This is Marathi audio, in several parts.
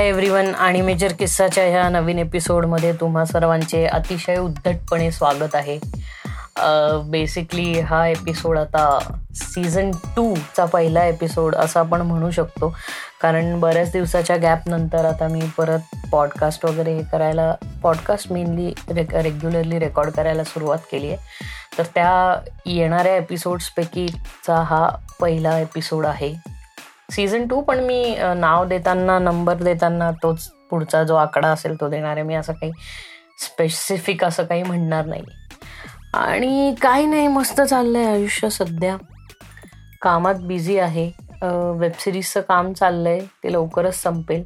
हाय एव्हरीवन आणि मेजर किस्साच्या ह्या नवीन एपिसोडमध्ये तुम्हा सर्वांचे अतिशय उद्धटपणे स्वागत आहे. बेसिकली हा एपिसोड आता सीझन टूचा पहिला एपिसोड असं आपण म्हणू शकतो. कारण बऱ्याच दिवसाच्या गॅपनंतर आता मी परत पॉडकास्ट वगैरे हे करायला पॉडकास्ट मेनली रेक रेग्युलरली रेकॉर्ड करायला सुरुवात केली आहे. तर त्या येणाऱ्या एपिसोड्सपैकीचा हा पहिला एपिसोड आहे. सीझन टू पण मी नाव देताना नंबर देताना तोच पुढचा जो आकडा असेल तो देणार आहे. मी असं काही स्पेसिफिक असं काही म्हणणार नाही. आणि काही नाही मस्त चाललंय आयुष्य सध्या. कामात बिझी आहे. वेबसिरीजचं काम चाललंय. ते लवकरच संपेल.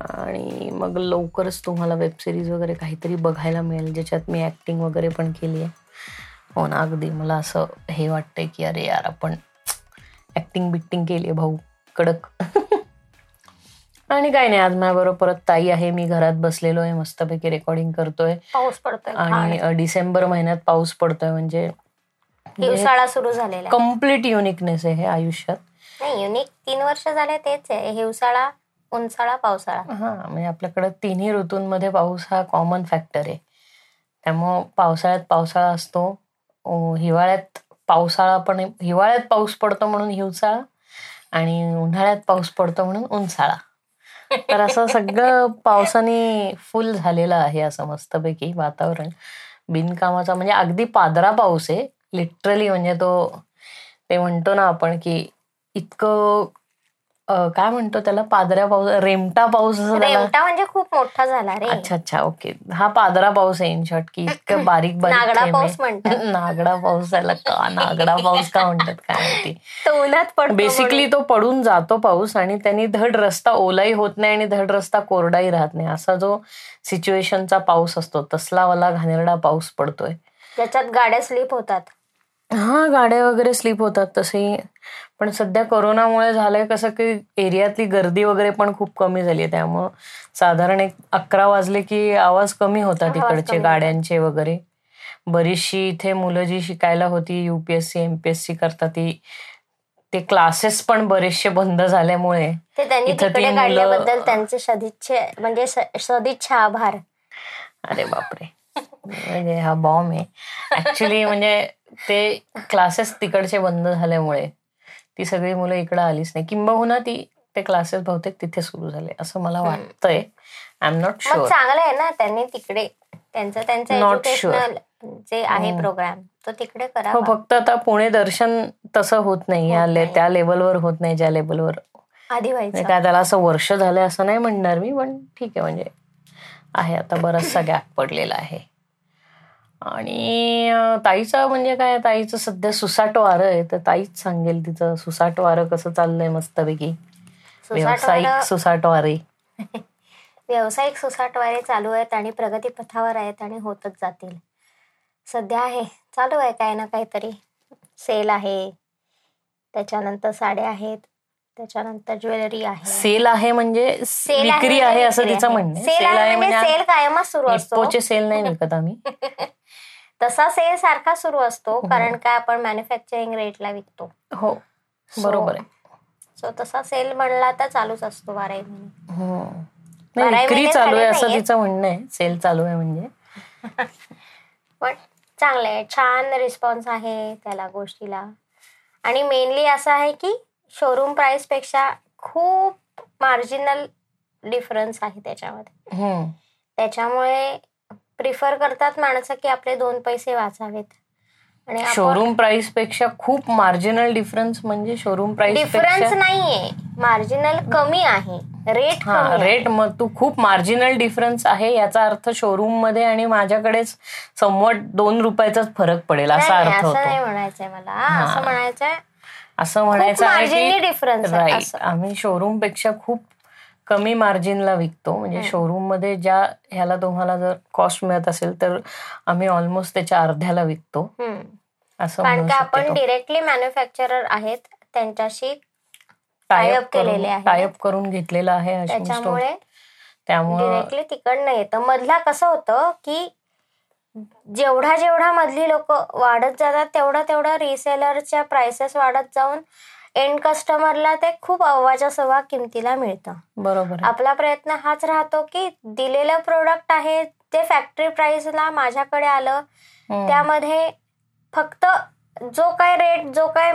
आणि मग लवकरच तुम्हाला वेबसिरीज वगैरे काहीतरी बघायला मिळेल ज्याच्यात मी ॲक्टिंग वगैरे पण केली आहे. हो ना अगदी. मला असं हे वाटतंय की अरे यार आपण ॲक्टिंग बिक्टिंग केली आहे भाऊ. कडक. आणि काही नाही आज माझ्याबरोबर परत ताई आहे मी घरात बसलेलो आहे मस्तपैकी रेकॉर्डिंग करतोय. पाऊस पडतोय आणि डिसेंबर महिन्यात पाऊस पडतोय म्हणजे हिवसाळा सुरू झालेला कंप्लीट युनिकनेस आहे हे आयुष्यात. नाही युनिक तीन वर्ष झाले तेच आहे. हिवसाळा उन्हाळा पावसाळा. हा म्हणजे आपल्याकडे तिन्ही ऋतूंमध्ये पाऊस हा कॉमन फॅक्टर आहे. त्यामुळं पावसाळ्यात पावसाळा असतो. हिवाळ्यात पावसाळा पण हिवाळ्यात पाऊस पडतो म्हणून हिवसाळा आणि उन्हाळ्यात पाऊस पडतो म्हणून उन्हाळा. तर असं सगळं पावसाने फुल झालेलं आहे असं मस्तपैकी वातावरण. बिनकामाचा म्हणजे अगदी पादरा पाऊस आहे. लिटरली म्हणजे तो ते म्हणतो ना आपण की इतकं काय म्हणतो त्याला? पादऱ्या पाऊस रेमटा पाऊस रेमटा म्हणजे खूप मोठा झाला रे. अच्छा अच्छा ओके. हा पादरा पाऊस आहे इन शॉर्ट की इतकं बारीक बारीक नागडा पाऊस म्हणतात. नागडा पाऊस त्याला का? नागडा पाऊस का म्हणतात काय माहिती. तो उन्हात पडतो बेसिकली तो पडून जातो पाऊस आणि त्यांनी धड रस्ता ओलाही होत नाही आणि धड रस्ता कोरडाही राहत नाही. असा जो सिच्युएशनचा पाऊस असतो तसला वाला घाणेरडा पाऊस पडतोय. त्याच्यात गाड्या स्लिप होतात. हा गाड्या वगैरे स्लिप होतात तसे. पण सध्या कोरोनामुळे झालंय कसं की एरियातली गर्दी वगैरे पण खूप कमी झाली आहे. त्यामुळं साधारण एक अकरा वाजले की आवाज कमी होता तिकडचे गाड्यांचे वगैरे. बरीचशी इथे मुलं जी शिकायला होती युपीएससी एमपीएससी करता ती ते क्लासेस पण बरेचसे बंद झाल्यामुळे काढल्याबद्दल त्यांचे सदिच्छे म्हणजे सदिच्छा आभार. अरे बापरे. म्हणजे हा बॉम्ब आहे. ऍक्च्युली म्हणजे ते क्लासेस तिकडचे बंद झाल्यामुळे ती सगळी मुलं इकडे आलीच नाही. किंबहुना ती ते क्लासेस बहुतेक तिथे सुरू झाले असं मला वाटतंय. आय एम नॉट शुअर चांगलं आहे ना त्यांनी तिकडे त्यांचं त्यांचं नॉट शुअर जे आहे प्रोग्राम तो तिकडे करा हो फक्त आता पुणे दर्शन तसं होत नाही या त्या लेवलवर होत नाही ज्या लेवलवर आधी व्हायचं. काय त्याला असं वर्ष झालंय असं नाही म्हणणार मी पण ठीक आहे म्हणजे आहे आता बराचसा गॅप पडलेला आहे. आणि ताईचं म्हणजे काय ताईचं सध्या सुसाट वारं आहे. तर ताईच सांगेल तिचं सुसाट वारं कसं चाललंय मस्तपैकी. व्यावसायिक सुसाट वारे. व्यावसायिक सुसाट वारे चालू आहेत आणि प्रगती पथावर आहेत आणि होतच जातील. सध्या आहे. चालू आहे काय ना काहीतरी. सेल आहे. त्याच्यानंतर साड्या आहेत. त्याच्यानंतर ज्वेलरी आहे. सेल आहे म्हणजे विक्री आहे असं तिचं म्हणणं सेल आहे म्हणजे सेल कायमच सुरू असतो. सेल नाही विकत आम्ही. तसा सेल सारखा सुरू असतो कारण काय आपण मॅन्युफॅक्चरिंग रेटला विकतो. हो बरोबर आहे. सो तसा सेल म्हणला तर चालूच असतो बाराही महिने. विक्री चालू आहे असं तिचं म्हणणं आहे. सेल चालू आहे म्हणजे. पण चांगलं आहे. छान रिस्पॉन्स आहे त्याला गोष्टीला. आणि मेनली असं आहे की शोरूम प्राइसपेक्षा खूप मार्जिनल डिफरन्स आहे त्याच्यामध्ये. त्याच्यामुळे प्रिफर करतात माणसं की आपले दोन पैसे वाचावेत. आणि शोरूम प्राइसपेक्षा खूप मार्जिनल डिफरन्स म्हणजे शोरूम प्राइस डिफरन्स नाहीये. मार्जिनल कमी आहे. रेट हा रेट मग तू खूप मार्जिनल डिफरन्स आहे याचा अर्थ शोरूममध्ये आणि माझ्याकडेच समवट दोन रुपयाचाच फरक पडेल असा अर्थ होतो. नाही म्हणायचंय मला. असं म्हणायचंय. असं म्हणायचं आहे डिफरन्स आम्ही शोरूमपेक्षा खूप कमी मार्जिनला विकतो. म्हणजे शोरूममध्ये ज्या ह्याला तुम्हाला जर कॉस्ट मिळत असेल तर आम्ही ऑलमोस्ट त्याच्या अर्ध्याला विकतो. असं कारण की आपण डिरेक्टली मॅन्युफॅक्चरर आहेत त्यांच्याशी टायअप केलेले आहे टायअप करून घेतलेलं आहे त्याच्यामुळे त्यामुळे डिरेक्टली तिकडनं येतं. मधला कसं होतं की जेवढा जेवढा मधली लोक वाढत जातात तेवढा तेवढा रिसेलरच्या प्राइसेस वाढत जाऊन एंड कस्टमरला ते खूप अव्वाच्या सव्वा किमतीला मिळतं बरोबर. आपला प्रयत्न हाच राहतो की दिलेलं प्रोडक्ट आहे ते फॅक्टरी प्राइसला माझ्याकडे आलं. त्यामध्ये फक्त जो काय रेट जो काय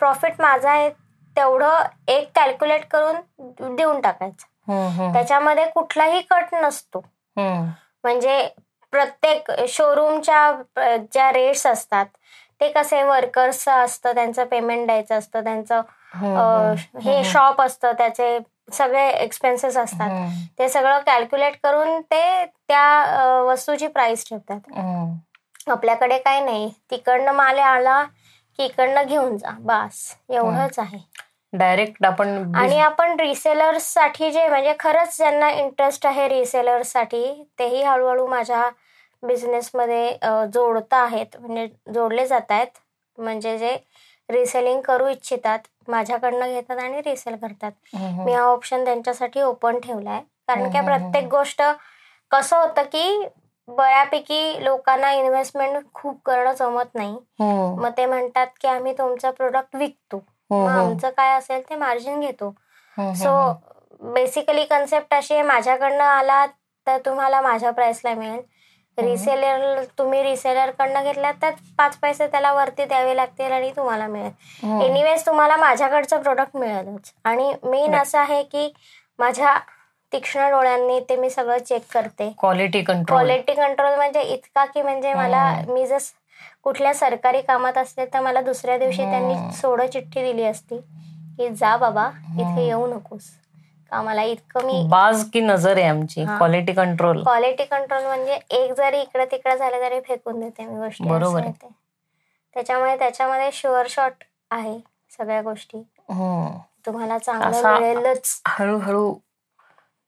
प्रॉफिट माझा आहे तेवढं एक कॅल्क्युलेट करून देऊन टाकायचं त्याच्यामध्ये कुठलाही कट नसतो. म्हणजे प्रत्येक शोरूमच्या ज्या रेट्स असतात ते कसे वर्कर्स असतं त्यांचं पेमेंट द्यायचं असतं त्यांचं अ, हम्म, हे शॉप असतं त्याचे सगळे एक्सपेन्सेस असतात. ते सगळं कॅल्क्युलेट करून ते त्या वस्तूची प्राइस ठेवतात. आपल्याकडे काय नाही. तिकडनं माल आला की इकडनं घेऊन जा. बस. एवढंच आहे. डायरेक्ट आपण आणि आपण रिसेलर्ससाठी जे म्हणजे खरंच ज्यांना इंटरेस्ट आहे रिसेलर्ससाठी तेही हळूहळू माझ्या बिझनेसमध्ये जोडता आहेत म्हणजे जोडले जात आहेत. म्हणजे जे रिसेलिंग करू इच्छितात माझ्याकडनं घेतात आणि रिसेल करतात. मी हा ऑप्शन त्यांच्यासाठी ओपन ठेवलाय कारण की प्रत्येक गोष्ट कसं होतं की बऱ्यापैकी लोकांना इन्व्हेस्टमेंट खूप करणं जमत नाही. हम्म, मग ते म्हणतात की आम्ही तुमचं प्रोडक्ट विकतो. हम्म, मग हम्म, आमचं काय असेल ते मार्जिन घेतो. सो बेसिकली कन्सेप्ट अशी आहे माझ्याकडनं आला तर तुम्हाला माझ्या प्राइसला मिळेल. रिसेलर तुम्ही रिसेलर कडनं घेतला तर पाच पैसे त्याला वरती द्यावे लागतील आणि तुम्हाला मिळेल. एनिवेज तुम्हाला माझ्याकडचं प्रोडक्ट मिळेलच. आणि मेन असं आहे की माझ्या तीक्ष्ण डोळ्यांनी ते मी सगळं चेक करते. क्वालिटी कंट्रोल क्वालिटी कंट्रोल म्हणजे इतका की म्हणजे मला मी जर कुठल्या सरकारी कामात असले तर मला दुसऱ्या दिवशी त्यांनी सोड चिठ्ठी दिली असती की जा बाबा इथे येऊ नकोस. कामाला इतकं मी बाज की नजर आहे आमची क्वालिटी कंट्रोल क्वालिटी कंट्रोल म्हणजे एक जरी इकडे तिकडे झालं तरी फेकून देते मी गोष्टी बरोबर. त्याच्यामुळे त्याच्यामध्ये शुअर शॉट आहे सगळ्या गोष्टी. तुम्हाला चांगलं मिळेलच. हळूहळू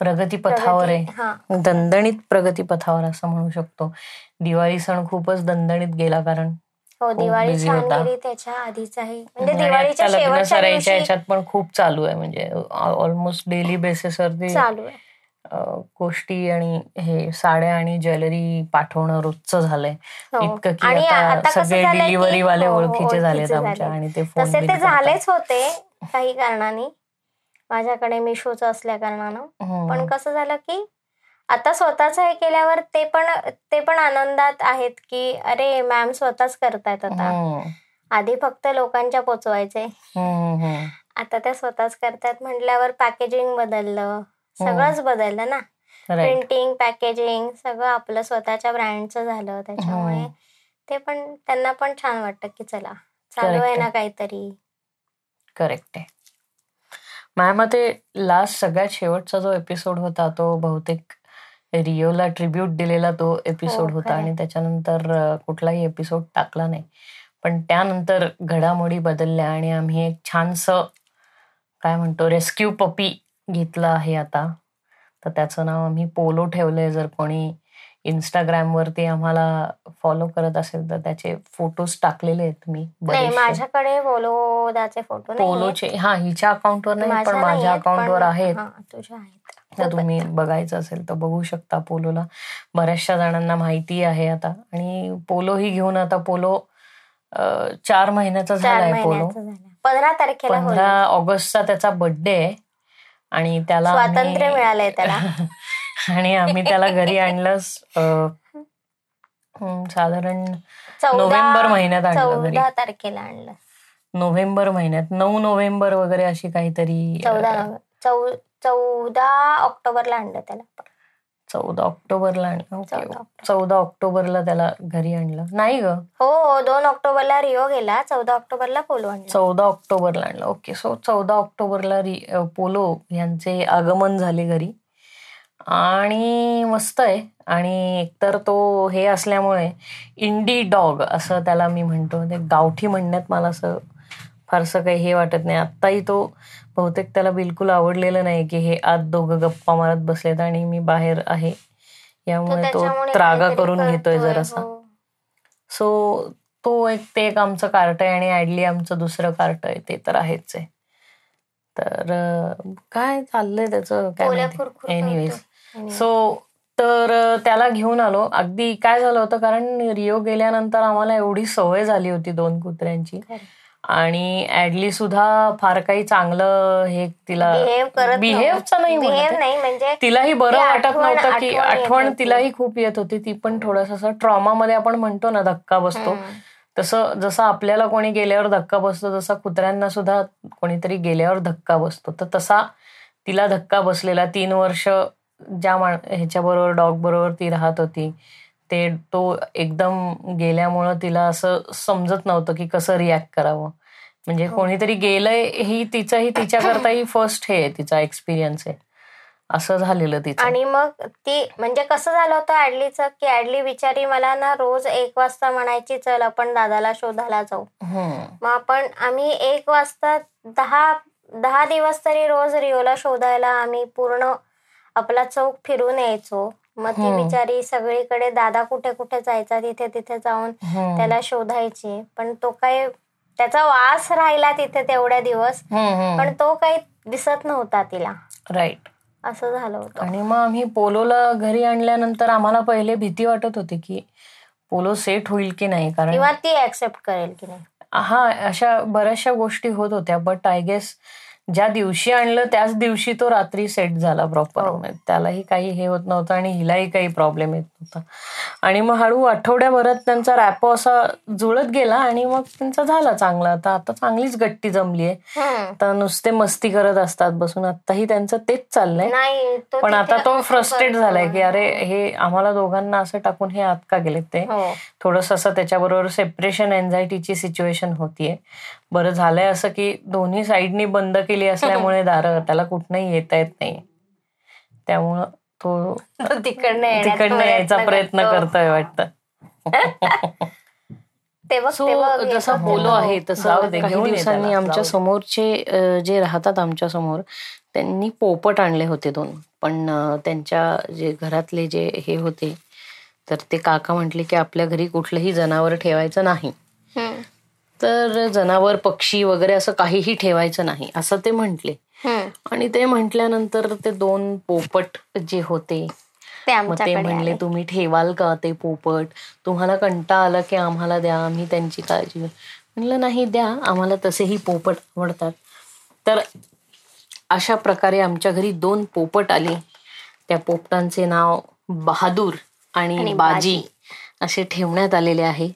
प्रगती पथावर आहे. हा. दणदणीत प्रगती पथावर असं म्हणू शकतो. दिवाळी सण खूपच दणदणीत गेला कारण हो दिवाळी busy छान होता. गेली त्याच्या आधीच आहे म्हणजे आणि दिवाळीच्या आता लग्न शेवटच्या सराईच्या दिवशी ह्याच्यात पण खूप चालू आहे म्हणजे ऑलमोस्ट डेली बेसिसवरती चालू आहे अं, गोष्टी आणि हे साड्या आणि ज्वेलरी पाठवणं रोजचं झालंय हो. इतकं की आणि आता आता कसं सगळे झालंय की- डिलिव्हरी वाले हो, हो, ओळखीचे झालेत ओळखीचे आमच्या झाले. आणि ते फोन तसे ते. झालेच होते काही कारणाने माझ्याकडे मिशोचं असल्या कारणानं. पण कसं झालं की आता स्वतःच हे केल्यावर ते पण ते पण आनंदात आहेत की अरे मॅम स्वतःच करतायत आता हम्म. आधी फक्त लोकांच्या पोचवायचे हम्म, हम्म. आता त्या स्वतःच करतायत म्हटल्यावर पॅकेजिंग बदललं सगळंच बदललं ना. प्रिंटिंग पॅकेजिंग सगळं आपलं स्वतःच्या ब्रँडचं झालं त्याच्यामुळे. ते पण त्यांना पण छान वाटतं की चला चालू आहे आहे. ना काहीतरी करेक्ट आहे माझ्या मते लास्ट सगळ्यात शेवटचा जो एपिसोड होता तो बहुतेक रिओला ट्रिब्यूट दिलेला तो एपिसोड हो, होता. आणि त्याच्यानंतर कुठलाही एपिसोड टाकला नाही. पण त्यानंतर घडामोडी बदलल्या आणि आम्ही एक छानस काय म्हणतो रेस्क्यू पपी घेतलं आहे आता. तर त्याचं नाव आम्ही पोलो ठेवलंय. जर कोणी इंस्टाग्राम वरती आम्हाला फॉलो करत असेल तर त्याचे फोटोज टाकलेले आहेत मी. माझ्याकडे बोलोदाचे फोटो पोलोचे हा हिच्या अकाउंटवर नाही पण माझ्या अकाउंटवर आहेत. खूप तुम्ही. बघायचं असेल तर बघू शकता पोलोला. बऱ्याचशा जणांना माहिती आहे आता. आणि पोलो ही घेऊन आता पोलो चार महिन्याचा झालाय पोलो. पंधरा तारखेला पंधरा ऑगस्टचा त्याचा बर्थडे आहे. आणि त्याला स्वातंत्र्य मिळालंय त्याला. आणि आम्ही त्याला घरी आणलं साधारण नोव्हेंबर महिन्यात आणलं तारखेला आणलं. नोव्हेंबर महिन्यात. नऊ नोव्हेंबर वगैरे अशी काहीतरी चौदा ऑक्टोबरला आणलं त्याला चौदा ऑक्टोबरला आणलं. ओके. चौदा ऑक्टोबर. चौदा ऑक्टोबरला त्याला घरी आणलं. नाही ग. हो दोन ऑक्टोबरला रिओ गेला. चौदा ऑक्टोबरला पोलो आणला. चौदा ऑक्टोबरला आणलं. ओके. सो चौदा ऑक्टोबरला रि पोलो यांचे आगमन झाले घरी. आणि मस्त आहे. आणि एकतर तो हे असल्यामुळे इंडी डॉग असं त्याला मी म्हणतो. ते गावठी म्हणण्यात मला असं फारसं काही हे वाटत नाही. आत्ताही तो बहुतेक त्याला बिलकुल आवडलेलं नाही की हे आत दोघं गप्पा मारत बसलेत आणि मी बाहेर आहे. यामुळे तो त्रागा करून घेतोय जरासा. हो. सो तो एक ते एक आमचं कार्ट आहे आणि ऍडली आमचं दुसरं कार्ट आहे ते तर आहेच आहे. तर काय चाललंय त्याचं? काय एनिवेज. सो तर त्याला घेऊन आलो. अगदी काय झालं होतं कारण रिओ गेल्यानंतर आम्हाला एवढी सवय झाली होती दोन कुत्र्यांची. आणि ऍडली सुद्धा फार काही चांगलं हे तिला बिहेव करत बिहेवचं नाही म्हणजे तिलाही बरं वाटत नव्हतं की आठवण. तिलाही खूप येत होती. ती पण थोडस असं ट्रॉमामध्ये आपण म्हणतो ना धक्का बसतो. तसं जसं आपल्याला कोणी गेल्यावर धक्का बसतो तसा कुत्र्यांना सुद्धा कोणीतरी गेल्यावर धक्का बसतो. तर तसा तिला धक्का बसलेला. तीन वर्ष ज्या माण ह्याच्याबरोबर डॉग बरोबर ती राहत होती. ते तो एकदम गेल्यामुळं तिला असं समजत नव्हतं की कसं रिॲक्ट करावं. म्हणजे कोणीतरी गेलंय ही तिचाही तिच्याकरताही फर्स्ट हे तिचा एक्सपिरियन्स आहे. असं झालेलं तिचं. आणि मग ती म्हणजे कसं झालं होतं ऍडलीचं की ऍडली बिचारी मला ना रोज एक वाजता म्हणायची चल आपण दादाला शोधायला जाऊ. मग आपण आम्ही एक वाजता दहा दहा दिवस तरी रोज रिओला शोधायला आम्ही पूर्ण आपला चौक फिरून यायचो. मग ती हम्म. बिचारी सगळीकडे दादा कुठे कुठे जायचा तिथे तिथे जाऊन हम्म. त्याला शोधायची पण तो काही त्याचा वास राहिला तिथे तेवढ्या दिवस हम्म. पण तो काही दिसत नव्हता तिला राईट असं झालं होतं आणि मग आम्ही पोलोला घरी आणल्यानंतर आम्हाला पहिले भीती वाटत होती की पोलो सेट होईल की नाही कारण किंवा ती ऍक्सेप्ट करेल की नाही हा अशा बऱ्याचशा गोष्टी होत होत्या बट आय गेस ज्या दिवशी आणलं त्याच दिवशी तो रात्री सेट झाला प्रॉपर हो. त्यालाही काही हे होत नव्हतं आणि हिलाही काही प्रॉब्लेम येत नव्हता. आणि मग हळू आठवड्याभरात त्यांचा रॅपो असा जुळत गेला आणि मग त्यांचा झाला चांगला. आता आता चांगलीच गट्टी जमली आहे. आता नुसते मस्ती करत असतात बसून. आताही त्यांचं तेच चाललंय. पण आता तो फ्रस्ट्रेट. झालाय की अरे हे आम्हाला दोघांना असं टाकून हे आत का गेले ते? हो. थोडस असं त्याच्याबरोबर सेपरेशन एन्झायटीची सिच्युएशन होतीये. बरं झालंय असं की दोन्ही साईडनी बंद केली असल्यामुळे दारं त्याला कुठनंही येता येत नाही त्यामुळं तो तो तिकडनं तिकडनं यायचा प्रयत्न करतो. करतोय वाटतं सो जसा. पोलो आहे तसं काही दिवसांनी आमच्या. समोरचे जे राहतात आमच्यासमोर त्यांनी पोपट आणले होते दोन पण त्यांच्या जे घरातले जे हे होते तर ते काका म्हटले की आपल्या घरी कुठलंही जनावर ठेवायचं नाही. तर जनावर पक्षी वगैरे असं काहीही ठेवायचं नाही असं ते म्हटले. आणि ते म्हटल्यानंतर ते दोन पोपट जे होते ते म्हणले. तुम्ही ठेवाल का ते पोपट? तुम्हाला कंटा आला की आम्हाला द्या आम्ही त्यांची काळजी म्हणलं नाही द्या आम्हाला तसेही पोपट आवडतात. तर अशा प्रकारे आमच्या घरी दोन पोपट आले. त्या पोपटांचे नाव बहादूर आणि बाजी. असे ठेवण्यात आलेले आहे.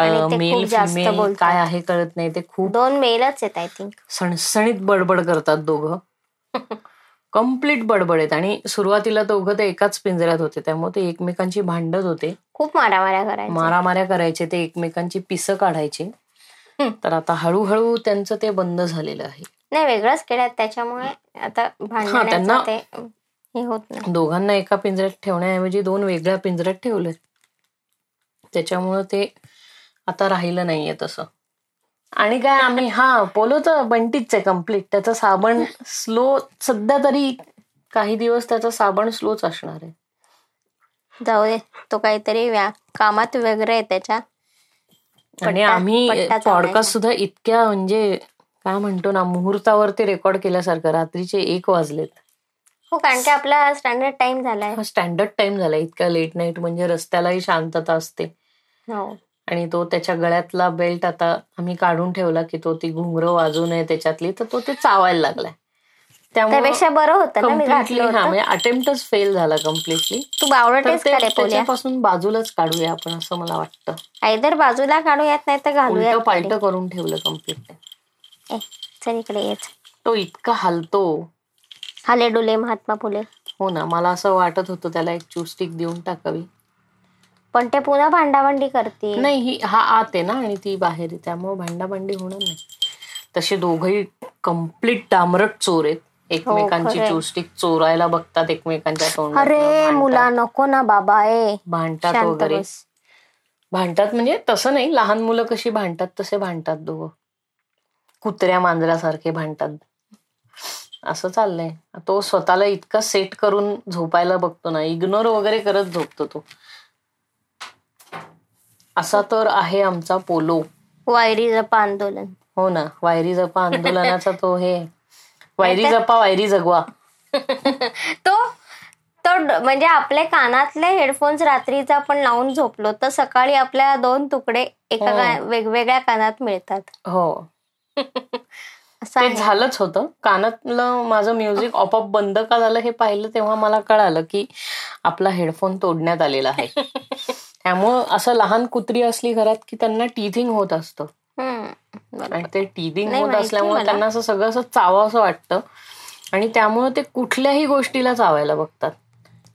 Male female. काय आहे कळत नाही. ते खूप दोन मेलच आहेत आय थिंक सणसणीत बडबड करतात दोघं. कंप्लीट बडबड आहेत. आणि सुरुवातीला दोघं ते एकाच पिंजऱ्यात होते. त्यामुळे ते एकमेकांची भांडत होते. खूप मारामाऱ्या करायच्या मारामाऱ्या करायचे. ते एकमेकांची पिसं काढायचे. तर आता हळूहळू त्यांचं ते बंद झालेलं आहे. नाही वेगळंच केल्यात त्याच्यामुळे आता त्यांना- ते हे होत नाही. दोघांना एका पिंजऱ्यात ठेवण्याऐवजी दोन वेगळ्या पिंजऱ्यात ठेवले त्याच्यामुळं ते आता राहिलं नाहीये तसं. आणि काय आम्ही हा पोलो तर बंटीच आहे कंप्लीट त्याचा साबण स्लो सध्या तरी काही दिवस त्याचा साबण स्लोच असणार आहे. जाऊ दे तो काहीतरी व्या- कामात वगैरे आहे त्याच्या आणि आम्ही. पॉडकास्ट सुद्धा इतक्या म्हणजे काय म्हणतो ना मुहूर्तावरती रेकॉर्ड केल्यासारखं रात्रीचे एक वाजलेत. हो कारण की आपला स्टँडर्ड टाइम झालाय. स्टँडर्ड टाइम झाला इतका लेट नाईट म्हणजे रस्त्यालाही शांतता असते. हो. आणि तो त्याच्या गळ्यातला बेल्ट आता आम्ही काढून ठेवला की तो ती घुंगरं वाजू नये त्याच्यातली तर तो ते चावायला लागलाय. त्यामुळे त्यापेक्षा बरं होतं कम्प्लिटली हा म्हणजे अटेम्प्टच फेल झाला कम्प्लिटली तू त्याच्यापासून बाजूलाच काढूया आपण असं मला वाटतं. आयदर बाजूला काढूयात नाही तर. घालूयात पालट करून ठेवलं कंप्लीट ए, चल इकडे तो इतका हलतो. हाले डुले महात्मा फुले. हो ना मला असं वाटत होतं त्याला एक चूस्टिक देऊन टाकावी. पण ते पुन्हा भांडाभांडी करते नाही ही हा आत आहे ना आणि ती बाहेर आहे त्यामुळे भांडाभांडी होणार नाही. तसे दोघही कंप्लीट डामरट चोर आहेत. एकमेकांची खरंय. चोस्टिक चोरायला बघतात एकमेकांच्या तोंडात अरे मुला नको ना बाबा ए. भांडतात वगैरे. भांडतात म्हणजे तसं नाही लहान मुलं कशी भांडतात तसे भांडतात दोघं. कुत्र्या मांजरासारखे भांडतात. असं चाललंय. तो स्वतःला इतका सेट करून झोपायला बघतो ना इग्नोर वगैरे करत झोपतो तो. असा तर आहे आमचा पोलो. वायरी जपा आंदोलन. हो ना वायरी जपा आंदोलनाचा तो हे. वायरी जपा वायरी जगवा. तो तो म्हणजे आपले कानातले हेडफोन्स रात्रीचा आपण लावून झोपलो तर सकाळी आपल्या दोन तुकडे एका हो. वेगवेगळ्या कानात मिळतात. हो. ते. झालंच होतं. कानातलं माझं म्युझिक ऑपअप बंद का झालं हे पाहिलं तेव्हा मला कळालं की आपला हेडफोन तोडण्यात आलेला आहे. त्यामुळं असं लहान कुत्री असली घरात की त्यांना टीथिंग होत असतं. आणि ते टीथिंग होत असल्यामुळे. त्यांना असं सगळं असं चावावं असं वाटतं. आणि त्यामुळे ते कुठल्याही गोष्टीला चावायला बघतात.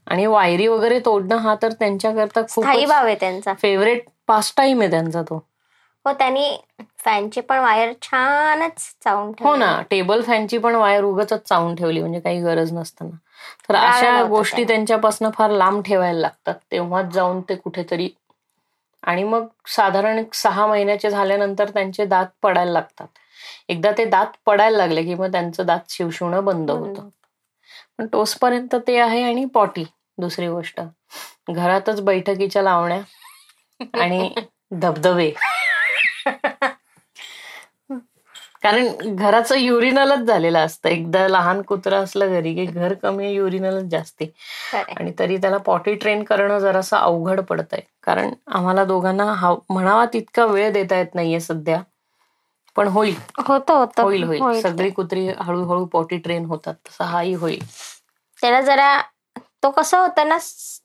आणि वायरी वगैरे तोडणं हा तर त्यांच्याकरता खूप भाव आहे त्यांचा. फेवरेट पास टाइम आहे त्यांचा तो. हो त्यांनी फॅनची पण वायर छानच चावून हो. ना टेबल फॅनची पण वायर उगच चावून ठेवली म्हणजे काही गरज नसताना. तर अशा गोष्टी. त्यांच्यापासून फार लांब ठेवायला लागतात. तेव्हाच जाऊन ते कुठेतरी आणि मग साधारण सहा महिन्याचे झाल्यानंतर त्यांचे दात पडायला लागतात. एकदा ते दात पडायला लागले की मग त्यांचं दात शिवशिवणं बंद होतं. पण टोसपर्यंत ते आहे आणि पॉटी दुसरी गोष्ट. घरातच बैठकीच्या लावण्या आणि धबधबे. कारण घराचं युरिनलच झालेलं असतं. एकदा लहान कुत्रा असलं घरी की घर कमी युरिनलच जास्ती. आणि तरी त्याला पॉटी ट्रेन करणं जरासं अवघड पडतंय. कारण आम्हाला दोघांना हा म्हणावा तितका वेळ देता येत नाहीये सध्या. पण होईल. होतं होतं. होईल होईल. सगळी कुत्री हळूहळू पॉटी ट्रेन होतात. तसा हाही होईल. त्याला जरा तो कसं होतं ना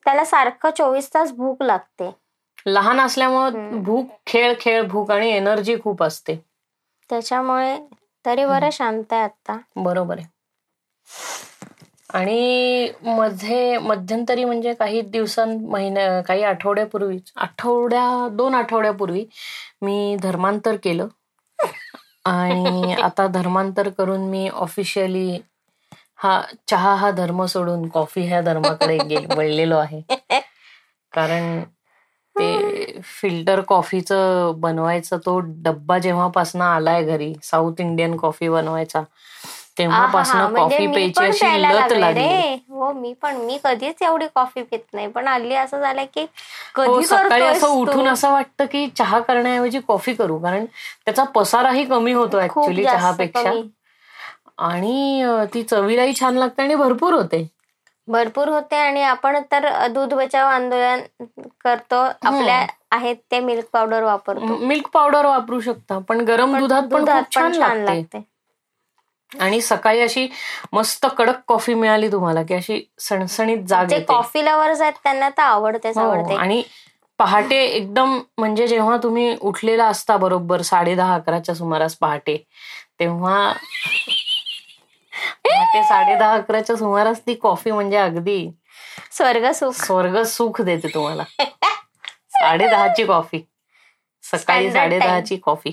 त्याला सारखं चोवीस तास भूक लागते. लहान असल्यामुळं. भूक खेळ खेळ भूक आणि एनर्जी खूप असते. त्याच्यामुळे तरी बरं शांत आहे आता बरोबर आहे. आणि मध्ये मध्यंतरी म्हणजे काही दिवसां महिन्या काही आठवड्यापूर्वी आठवड्या दोन आठवड्यापूर्वी मी धर्मांतर केलं. आणि आता धर्मांतर करून मी ऑफिशियली हा चहा हा धर्म सोडून कॉफी ह्या धर्माकडे वळलेलो आहे. कारण ते फिल्टर कॉफीचं बनवायचं तो डब्बा जेव्हापासनं आलाय घरी साऊथ इंडियन कॉफी बनवायचा तेव्हापासनं म्हणजे कॉफी मी प्यायची अशी लत लागले हो मी पण मी कधीच एवढी कॉफी पित नाही पण हल्ली असं झालंय की हो कधी सकाळी असं उठून? असं वाटतं की चहा करण्याऐवजी कॉफी करू कारण त्याचा पसाराही कमी होतो ऍक्च्युली चहापेक्षा. आणि ती चवीलाही छान लागते आणि भरपूर होते भरपूर होते आणि आपण तर दूध बचाव आंदोलन करतो. आपल्या आहेत ते मिल्क पावडर वापरतो. मिल्क पावडर वापरू शकता पण गरम दुधात पण छान लागते. आणि सकाळी अशी मस्त कडक कॉफी मिळाली तुम्हाला की अशी सणसणीत जाग कॉफी लवर्स आहेत त्यांना तर आवडतेच हो, आवडते. आणि पहाटे एकदम म्हणजे जेव्हा तुम्ही उठलेला असता बरोबर साडे दहा अकराच्या सुमारास पहाटे तेव्हा पहाटे साडे दहा अकराच्या सुमारास ती कॉफी म्हणजे अगदी स्वर्ग सुख स्वर्ग सुख देते तुम्हाला साडे दहाची कॉफी सकाळी साडे. दहाची कॉफी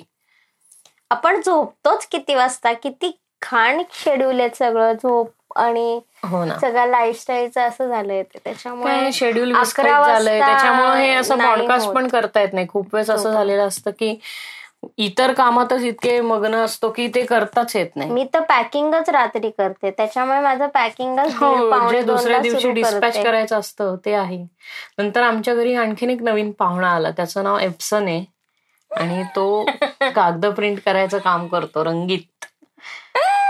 आपण झोपतोच किती वाजता किती खाण शेड्यूल आहे सगळं झोप आणि हो ना सगळं लाईफस्टाईलचं असं झालंय ते. त्याच्यामुळे शेड्यूल झालंय त्याच्यामुळे हे असं पॉडकास्ट. पण करता येत नाही खूप वेळेस असं. झालेलं असतं की इतर कामातच इतके मग्न असतो की ते करताच येत नाही. मी तर पॅकिंगच रात्री करते. त्याच्यामुळे माझं पॅकिंगच हो दुसऱ्या दिवशी डिस्पॅच करायचं असतं ते आहे. नंतर आमच्या घरी आणखीन एक नवीन पाहुणा आला. त्याचं नाव एप्सन आहे. आणि तो कागद प्रिंट करायचं काम करतो रंगीत.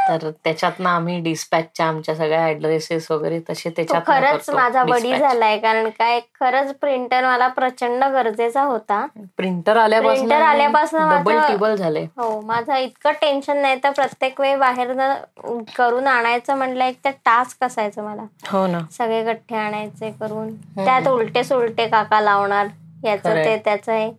तर त्याच्यातनं आम्ही डिस्पॅचच्या आमच्या सगळ्या ऍड्रेसेस वगैरे तसे त्याच्यात खरंच माझा बडी झालाय कारण काय खरंच प्रिंटर मला प्रचंड गरजेचा होता. प्रिंटर आल्यापासून आल्यापासून डबल माझं- टिबल झाले हो माझं इतकं टेन्शन नाही तर प्रत्येक वेळी बाहेर करून आणायचं म्हटलं एक तर टास्क असायचं मला. हो ना. सगळे गठ्ठे आणायचे करून. त्यात उलटे सुलटे काका लावणार याचं. ते त्याचं हे.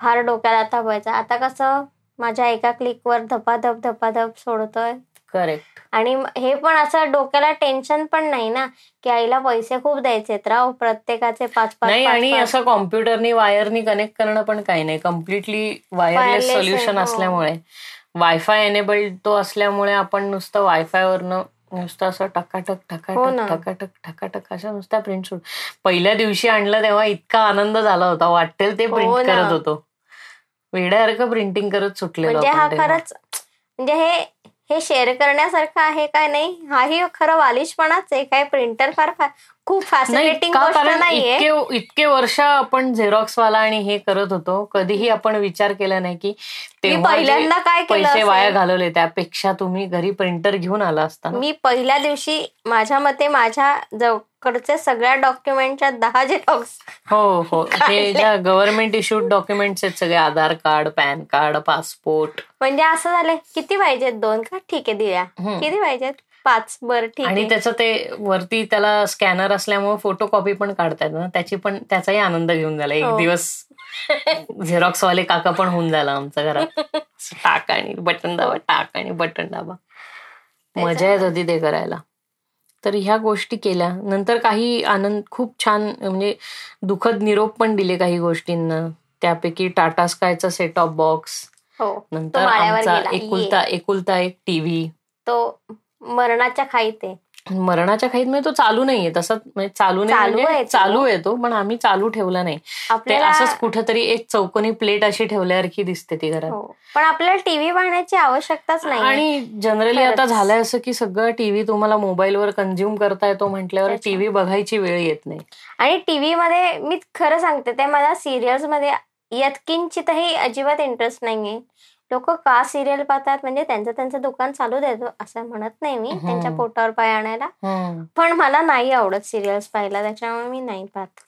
फार डोक्याला तापायचं. आता कसं माझ्या एका क्लिकवर धपाधप धपाधप सोडतोय. करेक्ट आणि हे पण असं डोक्याला टेन्शन पण नाही ना की आईला पैसे खूप द्यायचे राव प्रत्येकाचे पाच पाच नाही आणि. असं कॉम्प्युटरनी वायरनी कनेक्ट करणं पण काही नाही कम्प्लिटली वायरलेस सोल्युशन हो. असल्यामुळे वायफाय एनेबल्ड तो असल्यामुळे आपण नुसतं वायफायवरनं नुसतं असं टकाटक हो ठकाटक ना. ठकाटक ठकाटक अशा नुसत्या प्रिंट शूट पहिल्या दिवशी आणलं तेव्हा इतका आनंद झाला होता वाटेल ते हो प्रिंट ना. करत होतो वेड्यासारखं प्रिंटिंग करत सुटलेलो म्हणजे हा. खरंच म्हणजे हे हे शेअर करण्यासारखं आहे का नाही? हाही खरं वालिशपणाच आहे. काय प्रिंटर फार खूप फॅसिनेटिंग गोष्ट नाहीये. इतके इतके वर्ष आपण झेरॉक्स वाला आणि हे करत होतो. कधीही आपण विचार केला नाही की जे पहिल्यांदा काय केलं पैसे वाया? घालवले त्यापेक्षा तुम्ही घरी प्रिंटर घेऊन आला असता. मी पहिल्या दिवशी माझ्या मते माझ्या कडचे सगळ्या डॉक्युमेंटच्या दहा झेरॉक्स हो हो. हे ज्या गव्हर्नमेंट इश्यूड डॉक्युमेंट्स आहेत सगळे Aadhaar card PAN card passport. म्हणजे असं झालंय किती पाहिजेत? दोन का? ठीक आहे हम्म. किती पाहिजेत? पाच. बरं ठीक आणि त्याचं ते वरती त्याला स्कॅनर असल्यामुळे फोटो कॉपी पण काढता येतं ना त्याची पण त्याचाही आनंद घेऊन झाला. एक हो. दिवस झेरॉक्स वाले काका पण होऊन झाला आमच्या घरात. टाक आणि बटन दाबा टाक आणि बटन दाबा. मजा येत होती ते करायला. तर ह्या गोष्टी केल्या. नंतर काही आनंद खूप छान म्हणजे दुःखद निरोप पण दिले काही गोष्टींना. त्यापैकी टाटा स्कायचा सेट ऑफ बॉक्स हो नंतर आमचा एकुलता एकुलता एक टीव्ही. तो मरणाच्या खाईत आहे मरणाच्या खाईत म्हणजे तो चालू नाहीये. तसं म्हणजे चालू नाही चालू म्हणजे आहे तो. चालू आहे तो पण आम्ही चालू ठेवला नाही. ते असंच कुठेतरी एक चौकोनी प्लेट अशी ठेवल्यासारखी दिसते ती घरात. हो. पण आपल्याला टीव्ही पाहण्याची आवश्यकताच नाही आणि जनरली आता. झालंय असं की सगळं टीव्ही तुम्हाला मोबाईलवर कंझ्युम करता येतो म्हटल्यावर टीव्ही बघायची वेळ येत नाही. आणि टीव्ही मध्ये मी खरं सांगते ते मला सिरियल्समध्ये यत्किंचितही अजिबात इंटरेस्ट नाहीये. लोक का सिरियल पाहतात? म्हणजे त्यांचं त्यांचं दुकान चालू देतो असं म्हणत नाही मी. त्यांच्या पोटावर पाय आणायला. पण मला नाही आवडत सिरियल्स पाहायला त्याच्यामुळे मी नाही पाहत.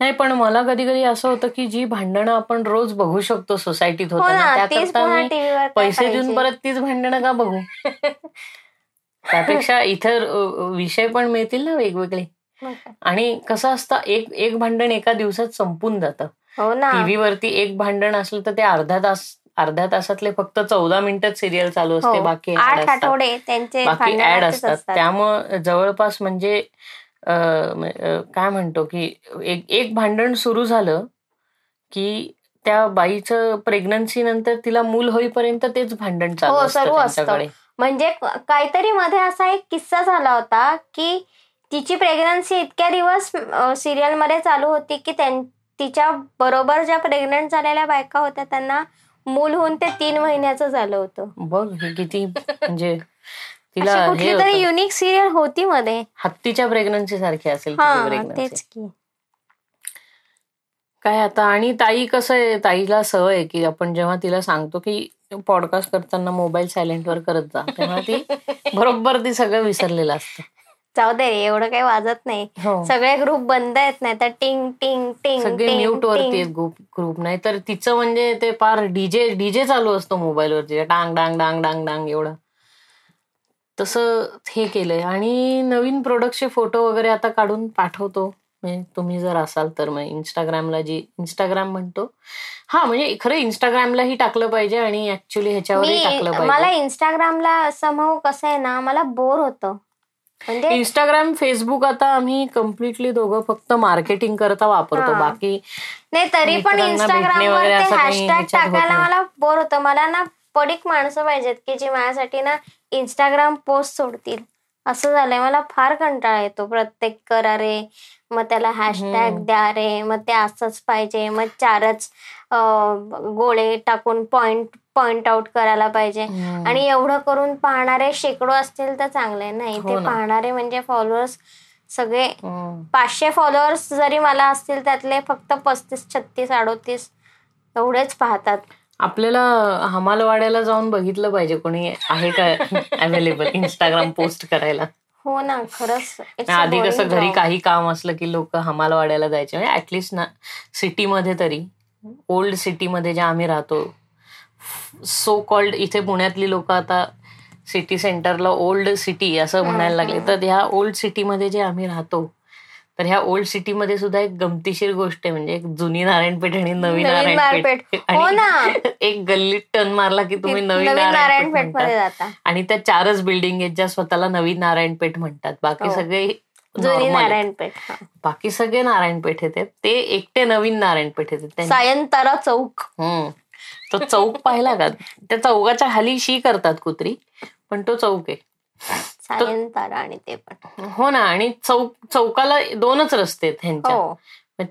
नाही पण मला कधी कधी असं होतं की जी भांडणं आपण रोज बघू शकतो सोसायटीत हो होताना पैसे देऊन परत तीच भांडणं का बघू? त्यापेक्षा इतर विषय पण मिळतील ना वेगवेगळे. आणि कसं असतं एक एक भांडण एका दिवसात संपून जातं. हो ना. टीव्ही वरती एक भांडण असलं तर ते अर्धा तास अर्ध्या तासातले फक्त चौदा मिनिटच सिरियल चालू असते हो. बाकी आठ. आठवडे त्यांचे बाकी ऍड असतात त्यामुळं जवळपास म्हणजे काय म्हणतो की एक एक भांडण सुरू झालं की त्या बाईचं प्रेग्नन्सी नंतर तिला मूल होईपर्यंत तेच भांडण चालू हो, असतं म्हणजे काहीतरी मध्ये असा एक किस्सा झाला होता की तिची प्रेग्नन्सी इतक्या दिवस सिरियलमध्ये चालू होती की तिच्या बरोबर ज्या प्रेग्नंट झालेल्या बायका होत्या त्यांना मूल होऊन ते तीन महिन्याचं झालं होतं. बघ हे किती म्हणजे तिला हे कुठली तरी होतं. युनिक सिरियल होती मध्ये. हत्तीच्या प्रेग्नन्सी सारखी असेल तिची हा pregnancy. तेच की. काय आता आणि ताई कसं आहे? ताईला सवय आहे की आपण जेव्हा तिला सांगतो की पॉडकास्ट करताना मोबाईल सायलेंटवर करत जा तेव्हा ती बरोबर ती सगळं विसरलेलं असतं. जाऊ दे एवढं काही वाजत नाही. हो. सगळे ग्रुप बंद आहेत नाही तर टिंग टिंग टिंग सगळे म्यूट वरती ग्रुप ग्रुप नाही तर तिचं म्हणजे ते पार डीजे डीजे चालू असतो मोबाईलवरती डांग डांग डांग डांग डांग एवढं. तसं हे केलंय. आणि नवीन प्रोडक्टचे फोटो वगैरे आता काढून पाठवतो. म्हणजे तुम्ही जर असाल तर मग इंस्टाग्रामला जी इंस्टाग्राम म्हणतो. हा म्हणजे खरं इंस्टाग्रामलाही टाकलं पाहिजे आणि ऍक्च्युली ह्याच्यावरही टाकलं मी मला पाहिजे इंस्टाग्रामला समूह कसं आहे ना मला बोर होतं. इंस्टाग्राम फेसबुक आता आम्ही कम्प्लिटली दोघं फक्त मार्केटिंग करता वापरतो. बाकी नाही तरी पण इंस्टाग्रामवर हॅशटॅग टाकायला. मला बोर होतं मला ना पडीक माणसं पाहिजेत की जी माझ्यासाठी ना इंस्टाग्राम पोस्ट सोडतील असं झालंय मला फार कंटाळा येतो प्रत्येक करा रे मग त्याला हॅशटॅग. द्या रे मग ते असंच पाहिजे मग चारच गोळे टाकून पॉइंट पॉइंट आउट करायला पाहिजे. आणि एवढं करून पाहणारे शेकडो असतील तर चांगले नाही हो ते. पाहणारे म्हणजे फॉलोअर्स सगळे हम्म. पाचशे फॉलोअर्स जरी मला असतील त्यातले फक्त पस्तीस छत्तीस अडोतीस एवढेच पाहतात आपल्याला हमालवाड्याला जाऊन बघितलं पाहिजे कोणी आहे का अवेलेबल इंस्टाग्राम पोस्ट करायला हो ना खरंच आधी कसं घरी. काही काम असलं की लोक हमालवाड्याला जायचे म्हणजे ऍटलिस्ट ना सिटीमध्ये तरी ओल्ड सिटीमध्ये ज्या आम्ही राहतो सो कॉल्ड इथे पुण्यातली लोक आता सिटी सेंटरला ओल्ड सिटी असं म्हणायला लागले तर ह्या ओल्ड सिटीमध्ये जे आम्ही राहतो तर ह्या ओल्ड सिटीमध्ये सुद्धा एक गमतीशीर गोष्ट आहे म्हणजे एक जुनी नारायणपेठ आणि नवीन नारायणपेठ. हो. आणि एक गल्लीत टर्न मारला की तुम्ही नवीन नारायणपेठ. जाता आणि त्या चारच बिल्डिंग आहेत ज्या स्वतःला नवीन नारायणपेठ म्हणतात बाकी हो. सगळे जुनी. नारायणपेठ. बाकी सगळे नारायणपेठ आहेत ते एकटे नवीन नारायणपेठ त्यांनी- सायंतारा चौक. तो चौक पाहिला का? त्या चौकाच्या खाली शी करतात कुत्री पण तो चौक आहे. सायंतारा आणि ते पण. हो ना आणि चौक चौकाला दोनच रस्ते आहेत ह्यांच्या. हो.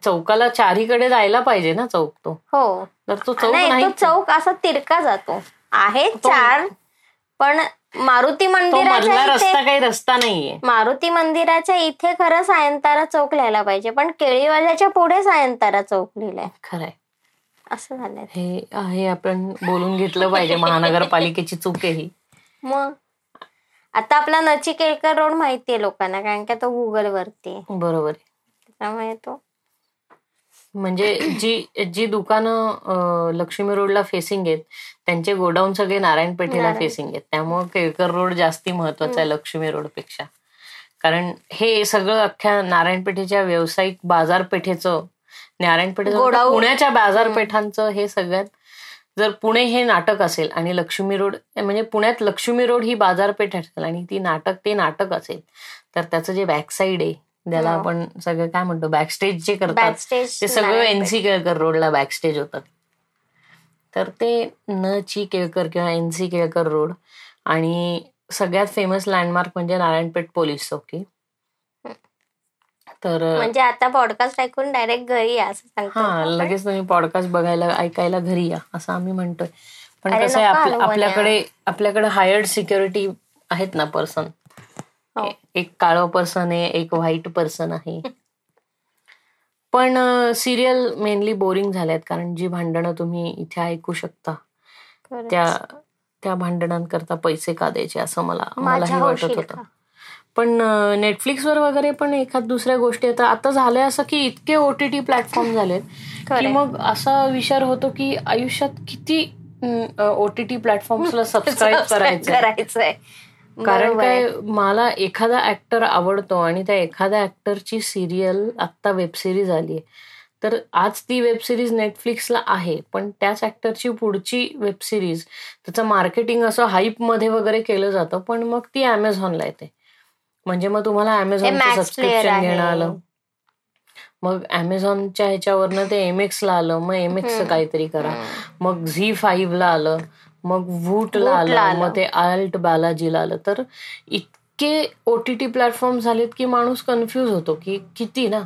चौकाला चारीकडे जायला पाहिजे ना चौक तो. हो. तर तो चौक नाही चौक असा तिरका जातो. आहे चार पण मारुती मंदिराच्या रस्ता काही रस्ता नाहीये. मारुती मंदिराच्या इथे खरं सायंतारा चौक लिहायला पाहिजे पण केळीवाल्याच्या पुढे सायंतारा चौक लिहिलाय. खरंय. असं झालंय. हे आहे आपण बोलून घेतलं पाहिजे. महानगरपालिकेची चूक आहे ही. मग? आता आपला नचिकेळकर रोड माहितीये लोकांना कारण का तो गुगल वरती. बरोबर. त्यामुळे तो म्हणजे जी जी दुकानं लक्ष्मी रोडला फेसिंग आहेत त्यांचे गोडाऊन सगळे नारायण पेठेला. फेसिंग आहेत. त्यामुळे केळकर रोड जास्ती महत्त्वाचा आहे लक्ष्मी रोडपेक्षा कारण हे सगळं अख्ख्या नारायण पेठेच्या व्यावसायिक बाजारपेठेचं नारायण पेठेचं गोडाऊन. पुण्याच्या बाजारपेठांचं हे सगळ्यात जर पुणे हे नाटक असेल आणि लक्ष्मी रोड म्हणजे पुण्यात लक्ष्मी रोड ही बाजारपेठ असेल आणि ती नाटक ते नाटक असेल तर त्याचं जे बॅक साईड आहे ज्याला. आपण सगळं काय म्हणतो बॅकस्टेज जे करतात ते सगळं एनसी केळकर रोडला बॅकस्टेज होतात तर ते न ची केळकर किंवा एनसी केळकर रोड आणि सगळ्यात फेमस लँडमार्क म्हणजे नारायणपेठ पोलीस चौकी तर म्हणजे आता पॉडकास्ट ऐकून डायरेक्ट घरी या असं सांगतो हा. लगेच तुम्ही पॉडकास्ट बघायला ऐकायला घरी या असं आम्ही म्हणतोय पण कसं आहे. आपल्याकडे आपल्याकडे हायर्ड सिक्युरिटी आहेत ना पर्सन हो. एक काळं पर्सन आहे एक व्हाईट पर्सन आहे पण सिरियल मेनली बोरिंग झाल्यात कारण जी भांडणं तुम्ही इथे ऐकू शकता. त्या त्या भांडणांकरता पैसे का द्यायचे असं मला मलाही माझ्या वाटत होतं? पण नेटफ्लिक्सवर वगैरे पण एखाद दुसऱ्या गोष्टी आता आता झालंय असं की इतके ओटीटी प्लॅटफॉर्म झालेत की. मग असा विचार होतो की आयुष्यात किती ओटीटी प्लॅटफॉर्म्सला सबस्क्राईब करायचं कारण. काय मला एखादा ऍक्टर आवडतो आणि त्या एखाद्या ऍक्टरची सिरियल आत्ता वेब सिरीज आली तर आज ती वेब सिरीज नेटफ्लिक्सला आहे पण त्याच ऍक्टरची पुढची वेब सिरीज त्याचं मार्केटिंग असं हाईपमध्ये वगैरे केलं जातं पण मग ती अमेझॉनला येते. म्हणजे मग तुम्हाला प्लेअर सबस्क्रिप्शन घेणं आलं मग अमेझॉनच्या ह्याच्यावरनं ते एमएक्स ला आलं मग एमएक्स हम्म. काहीतरी करा. मग झी फाईव्ह ला आलं मग वूटला आलं. मग ते आल्ट बालाजीला आलं तर इतके ओटीटी प्लॅटफॉर्म झालेत की माणूस कन्फ्युज होतो की किती ना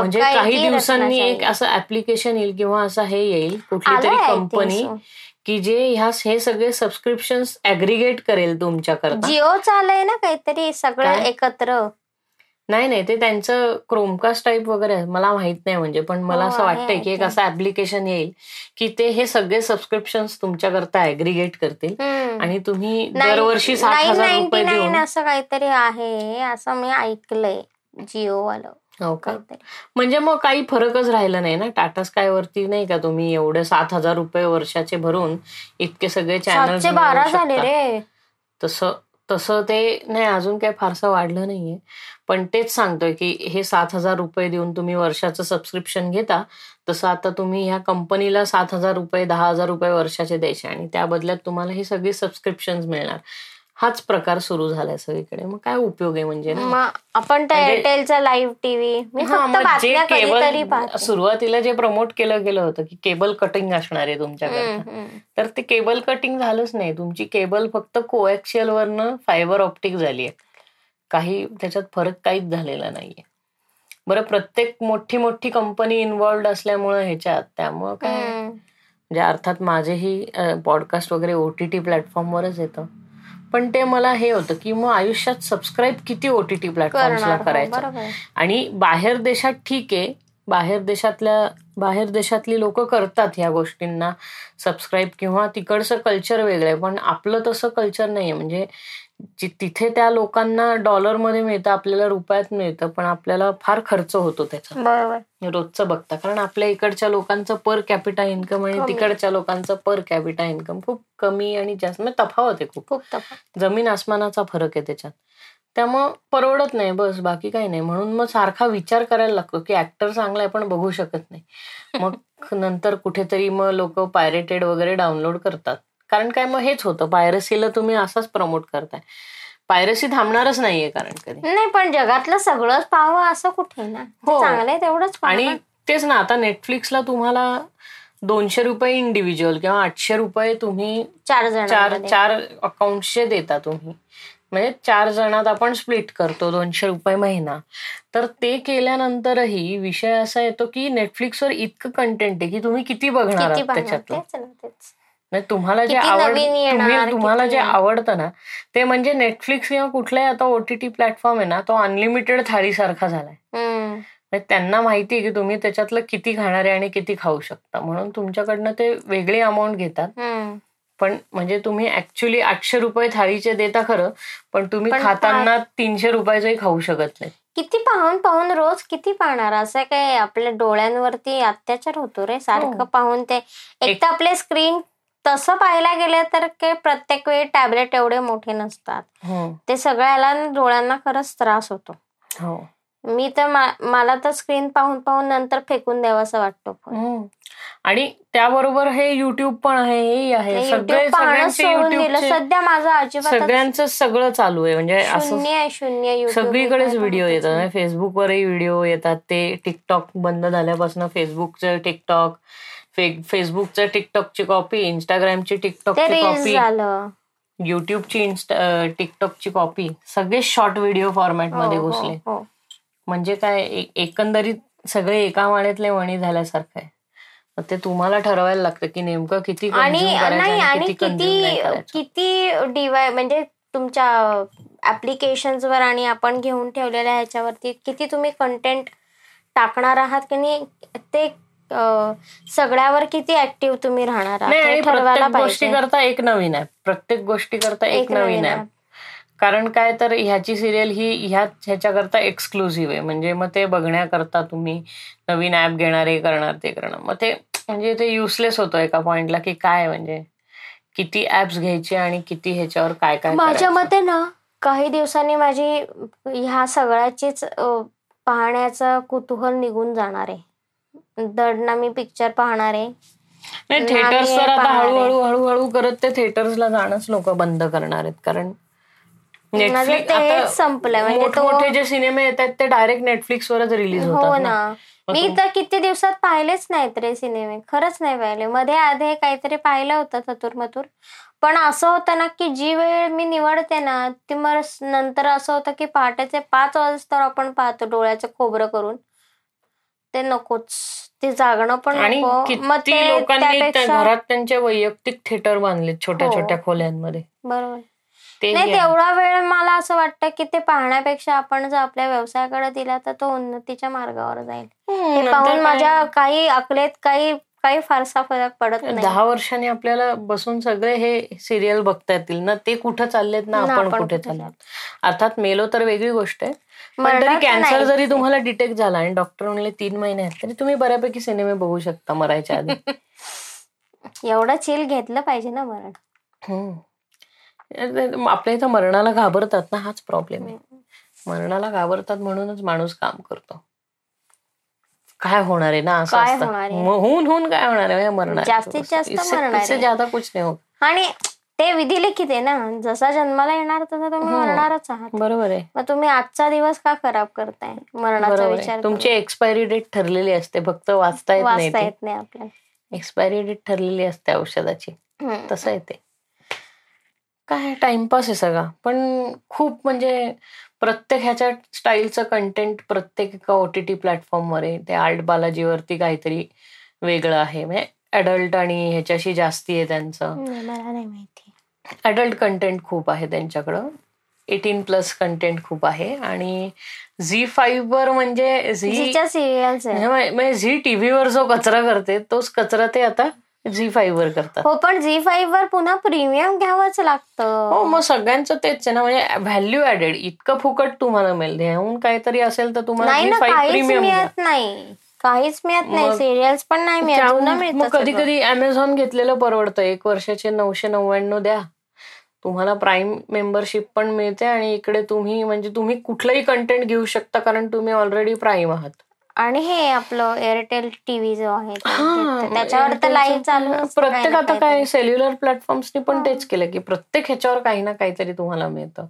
म्हणजे काही दिवसांनी एक. असं ऍप्लिकेशन येईल किंवा असं हे येईल कुठली तरी कंपनी. की जे ह्या हे सगळे सबस्क्रिप्शन ऍग्रिगेट करेल तुमच्याकरता जिओ चालय ना काहीतरी सगळं? एकत्र नाही नाही ते त्यांचं क्रोमकास्ट टाईप वगैरे. मला माहीत नाही म्हणजे पण मला हो, असं वाटतंय की एक. असं ऍप्लिकेशन येईल की ते हे सगळे सबस्क्रिप्शन तुमच्याकरता ऍग्रिगेट करतील. आणि तुम्ही दरवर्षी सात हजार रुपये असं काहीतरी आहे असं मी ऐकलंय जिओ वालं हो का? म्हणजे मग काही फरकच राहिला नाही ना? टाटा स्काय वरती नाही का तुम्ही एवढे सात हजार रुपये वर्षाचे भरून इतके सगळे चॅनल बारा झाले रे. तसं तसं ते नाही अजून काही फारसं वाढलं नाहीये. पण तेच सांगतोय की हे सात हजार रुपये देऊन तुम्ही वर्षाचं सबस्क्रिप्शन घेता तसं आता तुम्ही ह्या कंपनीला सात हजार रुपये दहा हजार रुपये वर्षाचे द्यायचे आणि त्या बदल्यात तुम्हाला हे सगळे सबस्क्रिप्शन मिळणार. हाच प्रकार सुरू झालाय सगळीकडे. मग काय उपयोग आहे म्हणजे आपण म्हणजे- एअरटेलचा लाईव्ह टीव्ही सुरुवातीला जे प्रमोट केलं गेलं होतं की केबल कटिंग असणार आहे तुमच्याकडे. तर ते केबल कटिंग झालंच नाही. तुमची केबल फक्त कोएक्शियल वरनं फायबर ऑप्टिक झाली आहे. काही त्याच्यात फरक काहीच झालेला नाहीये. बरं प्रत्येक मोठी मोठी कंपनी इन्व्हॉल्ड असल्यामुळं ह्याच्यात त्यामुळं काय. म्हणजे अर्थात माझेही पॉडकास्ट वगैरे ओटीटी प्लॅटफॉर्मवरच येतं. पण ते मला हे होतं की मग आयुष्यात सबस्क्राईब किती ओटीटी प्लॅटफॉर्मला करणार हो, करायचं. आणि बाहेर देशात ठीक आहे. बाहेर देशातल्या बाहेर देशातली लोक करतात ह्या गोष्टींना सबस्क्राईब किंवा तिकडचं कल्चर वेगळं आहे. पण आपलं तसं कल्चर नाहीये. म्हणजे तिथे त्या लोकांना डॉलरमध्ये मिळतं आपल्याला रुपयात मिळतं पण आपल्याला फार खर्च होतो त्याचा. रोजचं बघता. कारण आपल्या इकडच्या लोकांचं पर कॅपिटा इन्कम आणि. तिकडच्या लोकांचं पर कॅपिटा इन्कम खूप कमी आणि जास्त. म्हणजे तफावत आहे खूप. खूप जमीन आसमानाचा फरक आहे त्याच्यात. त्यामुळं परवडत नाही बस बाकी काही नाही. म्हणून मग सारखा विचार करायला लागतो की ऍक्टर चांगला आहे पण बघू शकत नाही. मग नंतर कुठेतरी मग लोक पायरेटेड वगैरे डाउनलोड करतात. कारण काय मग हेच होतं. पायरसीला तुम्ही असाच प्रमोट करताय. पायरसी थांबणारच नाहीये कारण कधी. नाही पण जगातलं सगळंच पाहावं असं कुठे ना. हो. चांगलं आहे तेवढंच आणि. तेच ना आता नेटफ्लिक्सला तुम्हाला दोनशे रुपये इंडिव्हिज्युअल किंवा आठशे रुपये तुम्ही चार जण चार चार अकाउंटचे देता तुम्ही. म्हणजे चार जणात आपण स्प्लिट करतो दोनशे रुपये महिना. तर ते केल्यानंतरही विषय असा येतो की नेटफ्लिक्सवर इतकं कंटेंट आहे की तुम्ही किती बघणार त्याच्यातलं? तेच. म्हणजे तुम्हाला जे आवड तुम्हाला जे. आवडतं ना ते म्हणजे नेटफ्लिक्स किंवा कुठलाही आता ओटीटी प्लॅटफॉर्म आहे ना तो अनलिमिटेड थाळीसारखा झालाय. त्यांना माहिती आहे की तुम्ही त्याच्यातलं किती खाणार आहे आणि किती खाऊ शकता. म्हणून तुमच्याकडनं ते वेगळी अमाऊंट घेतात. पण म्हणजे तुम्ही ऍक्च्युली आठशे रुपये थाळीचे देता खरं पण तुम्ही खाताना तीनशे रुपयाचंही खाऊ शकत नाही. किती पाहून पाहून रोज किती पाहणार? असं काय आपल्या डोळ्यांवरती अत्याचार होतो रे सारखं हो. पाहून ते. एक तर आपले स्क्रीन तसं पाहायला गेलं तर काही प्रत्येक वेळी टॅबलेट एवढे मोठे नसतात. हम्म. ते सगळ्याला डोळ्यांना खरंच त्रास होतो. हो. मी तर मला तर स्क्रीन पाहून पाहून नंतर फेकून द्यावासा वाटतो फोन. हम्म. आणि त्याबरोबर हे युट्यूब पण आहे हेही आहे. सध्या माझं अजिबात सगळ्यांचं सगळं चालू आहे. म्हणजे असं शून्य शून्य सगळीकडेच व्हिडिओ येतात. फेसबुकवरही व्हिडिओ येतात. ते टिकटॉक बंद झाल्यापासून फेसबुकचं टिकटॉक फेसबुकचं टिकटॉकची कॉपी इंस्टाग्रामची टिकटॉकची कॉपी युट्यूबची टिकटॉकची कॉपी सगळे शॉर्ट व्हिडिओ फॉर्मॅटमध्ये हो, घुसले. हो. म्हणजे काय एकंदरीत सगळे एका माळ्यातले वणी झाल्यासारखं आहे. ते तुम्हाला ठरवायला लागतं की नेमकं किती आणि किती किती डिवाय म्हणजे तुमच्या ऍप्लिकेशन वर आणि आपण घेऊन ठेवलेल्या ह्याच्यावरती किती तुम्ही कंटेंट टाकणार आहात की नाही ते सगळ्यावर किती ऍक्टिव्ह तुम्ही राहणार नाही प्रत्येक गोष्टी करता एक नवीन ऍप प्रत्येक गोष्टी करता एक नवीन ऍप. कारण काय तर ह्याची सिरियल ही ह्याच ह्याच्याकरता एक्सक्लुझिव्ह आहे. म्हणजे मग ते बघण्याकरता तुम्ही नवीन ऍप घेणार हे करणार ते करणार. मग ते म्हणजे ते युसलेस होतं एका पॉइंटला की काय म्हणजे किती ऍप्स घ्यायचे आणि किती ह्याच्यावर काय काय माझ्या. मते ना काही दिवसांनी माझी ह्या सगळ्याचीच पाहण्याचं कुतूहल निघून जाणार आहे. दड ना मी पिक्चर पाहणार आहे. नाही थिएटर्स तर आता. हळूहळू हळूहळू करत ते थिएटर्सला जाणंच लोक बंद करणार आहेत. कारण म्हणजे तो मोठमोठे जे सिनेमे येतात ते डायरेक्ट नेटफ्लिक्सवरच रिलीज हो होतात ना. मी तर किती दिवसात पाहिलेच नाहीत रे सिनेमे खरंच नाही पाहिले. मध्ये आधे काहीतरी पाहिलं होतं थतूर मथुर पण असं होतं ना की जी वेळ मी निवडते ना ती मग नंतर असं होतं की पहाटेचे पाच वाजता आपण पाहतो डोळ्याचं खोबरं करून. ते नकोच. ते जागणं पण आणि किती लोकांनी घरात त्यांचे वैयक्तिक थिएटर बांधले छोट्या हो. छोट्या खोल्यांमध्ये. बरोबर. ते नाही तेवढा वेळ मला असं वाटतं की ते पाहण्यापेक्षा आपण जर आपल्या व्यवसायाकडे दिला तर तो उन्नतीच्या मार्गावर जाईल. हे पाहून माझ्या काही अकलेत काही काही फारसा फरक पडत नाही. दहा वर्षांनी आपल्याला बसून सगळे हे सिरियल बघता येतील. ना ते कुठं चाललेत ना आपण कुठे कुठे चाललोत. अर्थात मेलो तर वेगळी गोष्ट आहे. पण तरी कॅन्सर जरी. तुम्हाला डिटेक्ट झाला आणि डॉक्टर म्हणले तीन महिने आहेत तरी तुम्ही बऱ्यापैकी सिनेमे बघू शकता मरायच्या आधी. एवढं चिल घेतलं पाहिजे ना मरण. आपल्या इथं मरणाला घाबरतात ना हाच प्रॉब्लेम आहे. मरणाला घाबरतात म्हणूनच माणूस काम करतो. काय होणार आहे ना असं होऊन होऊन काय होणार आहे? मरणार. जास्तीत जास्त कुछ नाही होत. आणि ते विधिलिखित आहे ना. जसा जन्माला येणार तसा तुम्ही हो. मरणारच आहात. बरोबर आहे. मग तुम्ही आजचा दिवस का खराब करताय? मरणाचा विचार तुमची एक्सपायरी डेट ठरलेली असते. फक्त वाचता. येत नाही वाचता येत नाही आपल्याला. एक्सपायरी डेट ठरलेली असते औषधाची. तसं आहे ते. काय टाइमपास आहे सगळा. पण खूप म्हणजे प्रत्येक ह्याच्या स्टाईलचं कंटेंट प्रत्येक एका ओटीटी प्लॅटफॉर्मवर आहे. ते आर्ट बालाजीवरती काहीतरी वेगळं आहे. म्हणजे अडल्ट आणि ह्याच्याशी जास्ती आहे त्यांचं. नाही, मला नाही माहिती. अडल्ट कंटेंट खूप आहे त्यांच्याकडं. एटीन प्लस कंटेंट खूप आहे. आणि झी फाईव्ह वर म्हणजे झी म्हणजे झी टीव्हीवर जो कचरा करते तोच कचरा ते आता झी फाईव्ह वर करतात. हो पण झी फाईव्ह वर पुन्हा प्रीमियम घ्यावंच लागतं. हो मग सगळ्यांचं तेच आहे ना. म्हणजे व्हॅल्यू ऍडेड इतकं फुकट तुम्हाला मिळेल. ह्याहून काहीतरी असेल तर तुम्हाला प्रीमियम मिळत नाही. काहीच मिळत नाही. सिरियल्स पण नाही मिळत. कधी. कधी अमेझॉन घेतलेलं परवडतं. एक वर्षाचे नऊशे नव्याण्णव द्या. तुम्हाला प्राईम मेंबरशिप पण मिळते आणि इकडे तुम्ही म्हणजे तुम्ही कुठलंही कंटेंट घेऊ शकता कारण तुम्ही ऑलरेडी प्राईम आहात आणि हे आपलं एअरटेल टीव्ही जो आहे हा, त्याच्यावर तर लाईव्ह चालू प्रत्येक आता काय. सेल्युलर प्लॅटफॉर्म्सनी पण हा. तेच केलं की प्रत्येक ह्याच्यावर काही ना काहीतरी तुम्हाला मिळतं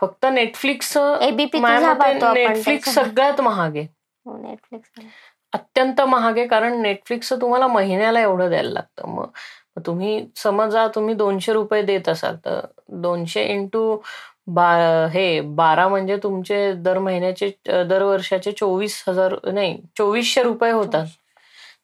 फक्त नेटफ्लिक्स नेटफ्लिक्स. सगळ्यात महाग आहे हो, नेटफ्लिक्स अत्यंत महाग आहे कारण नेटफ्लिक्स तुम्हाला महिन्याला एवढं द्यायला लागतं मग तुम्ही समजा तुम्ही दोनशे रुपये देत असाल तर दोनशे इंटू बा हे बारा म्हणजे तुमचे दर महिन्याचे दर वर्षाचे चोवीस हजार नाही चोवीसशे रुपये होतात.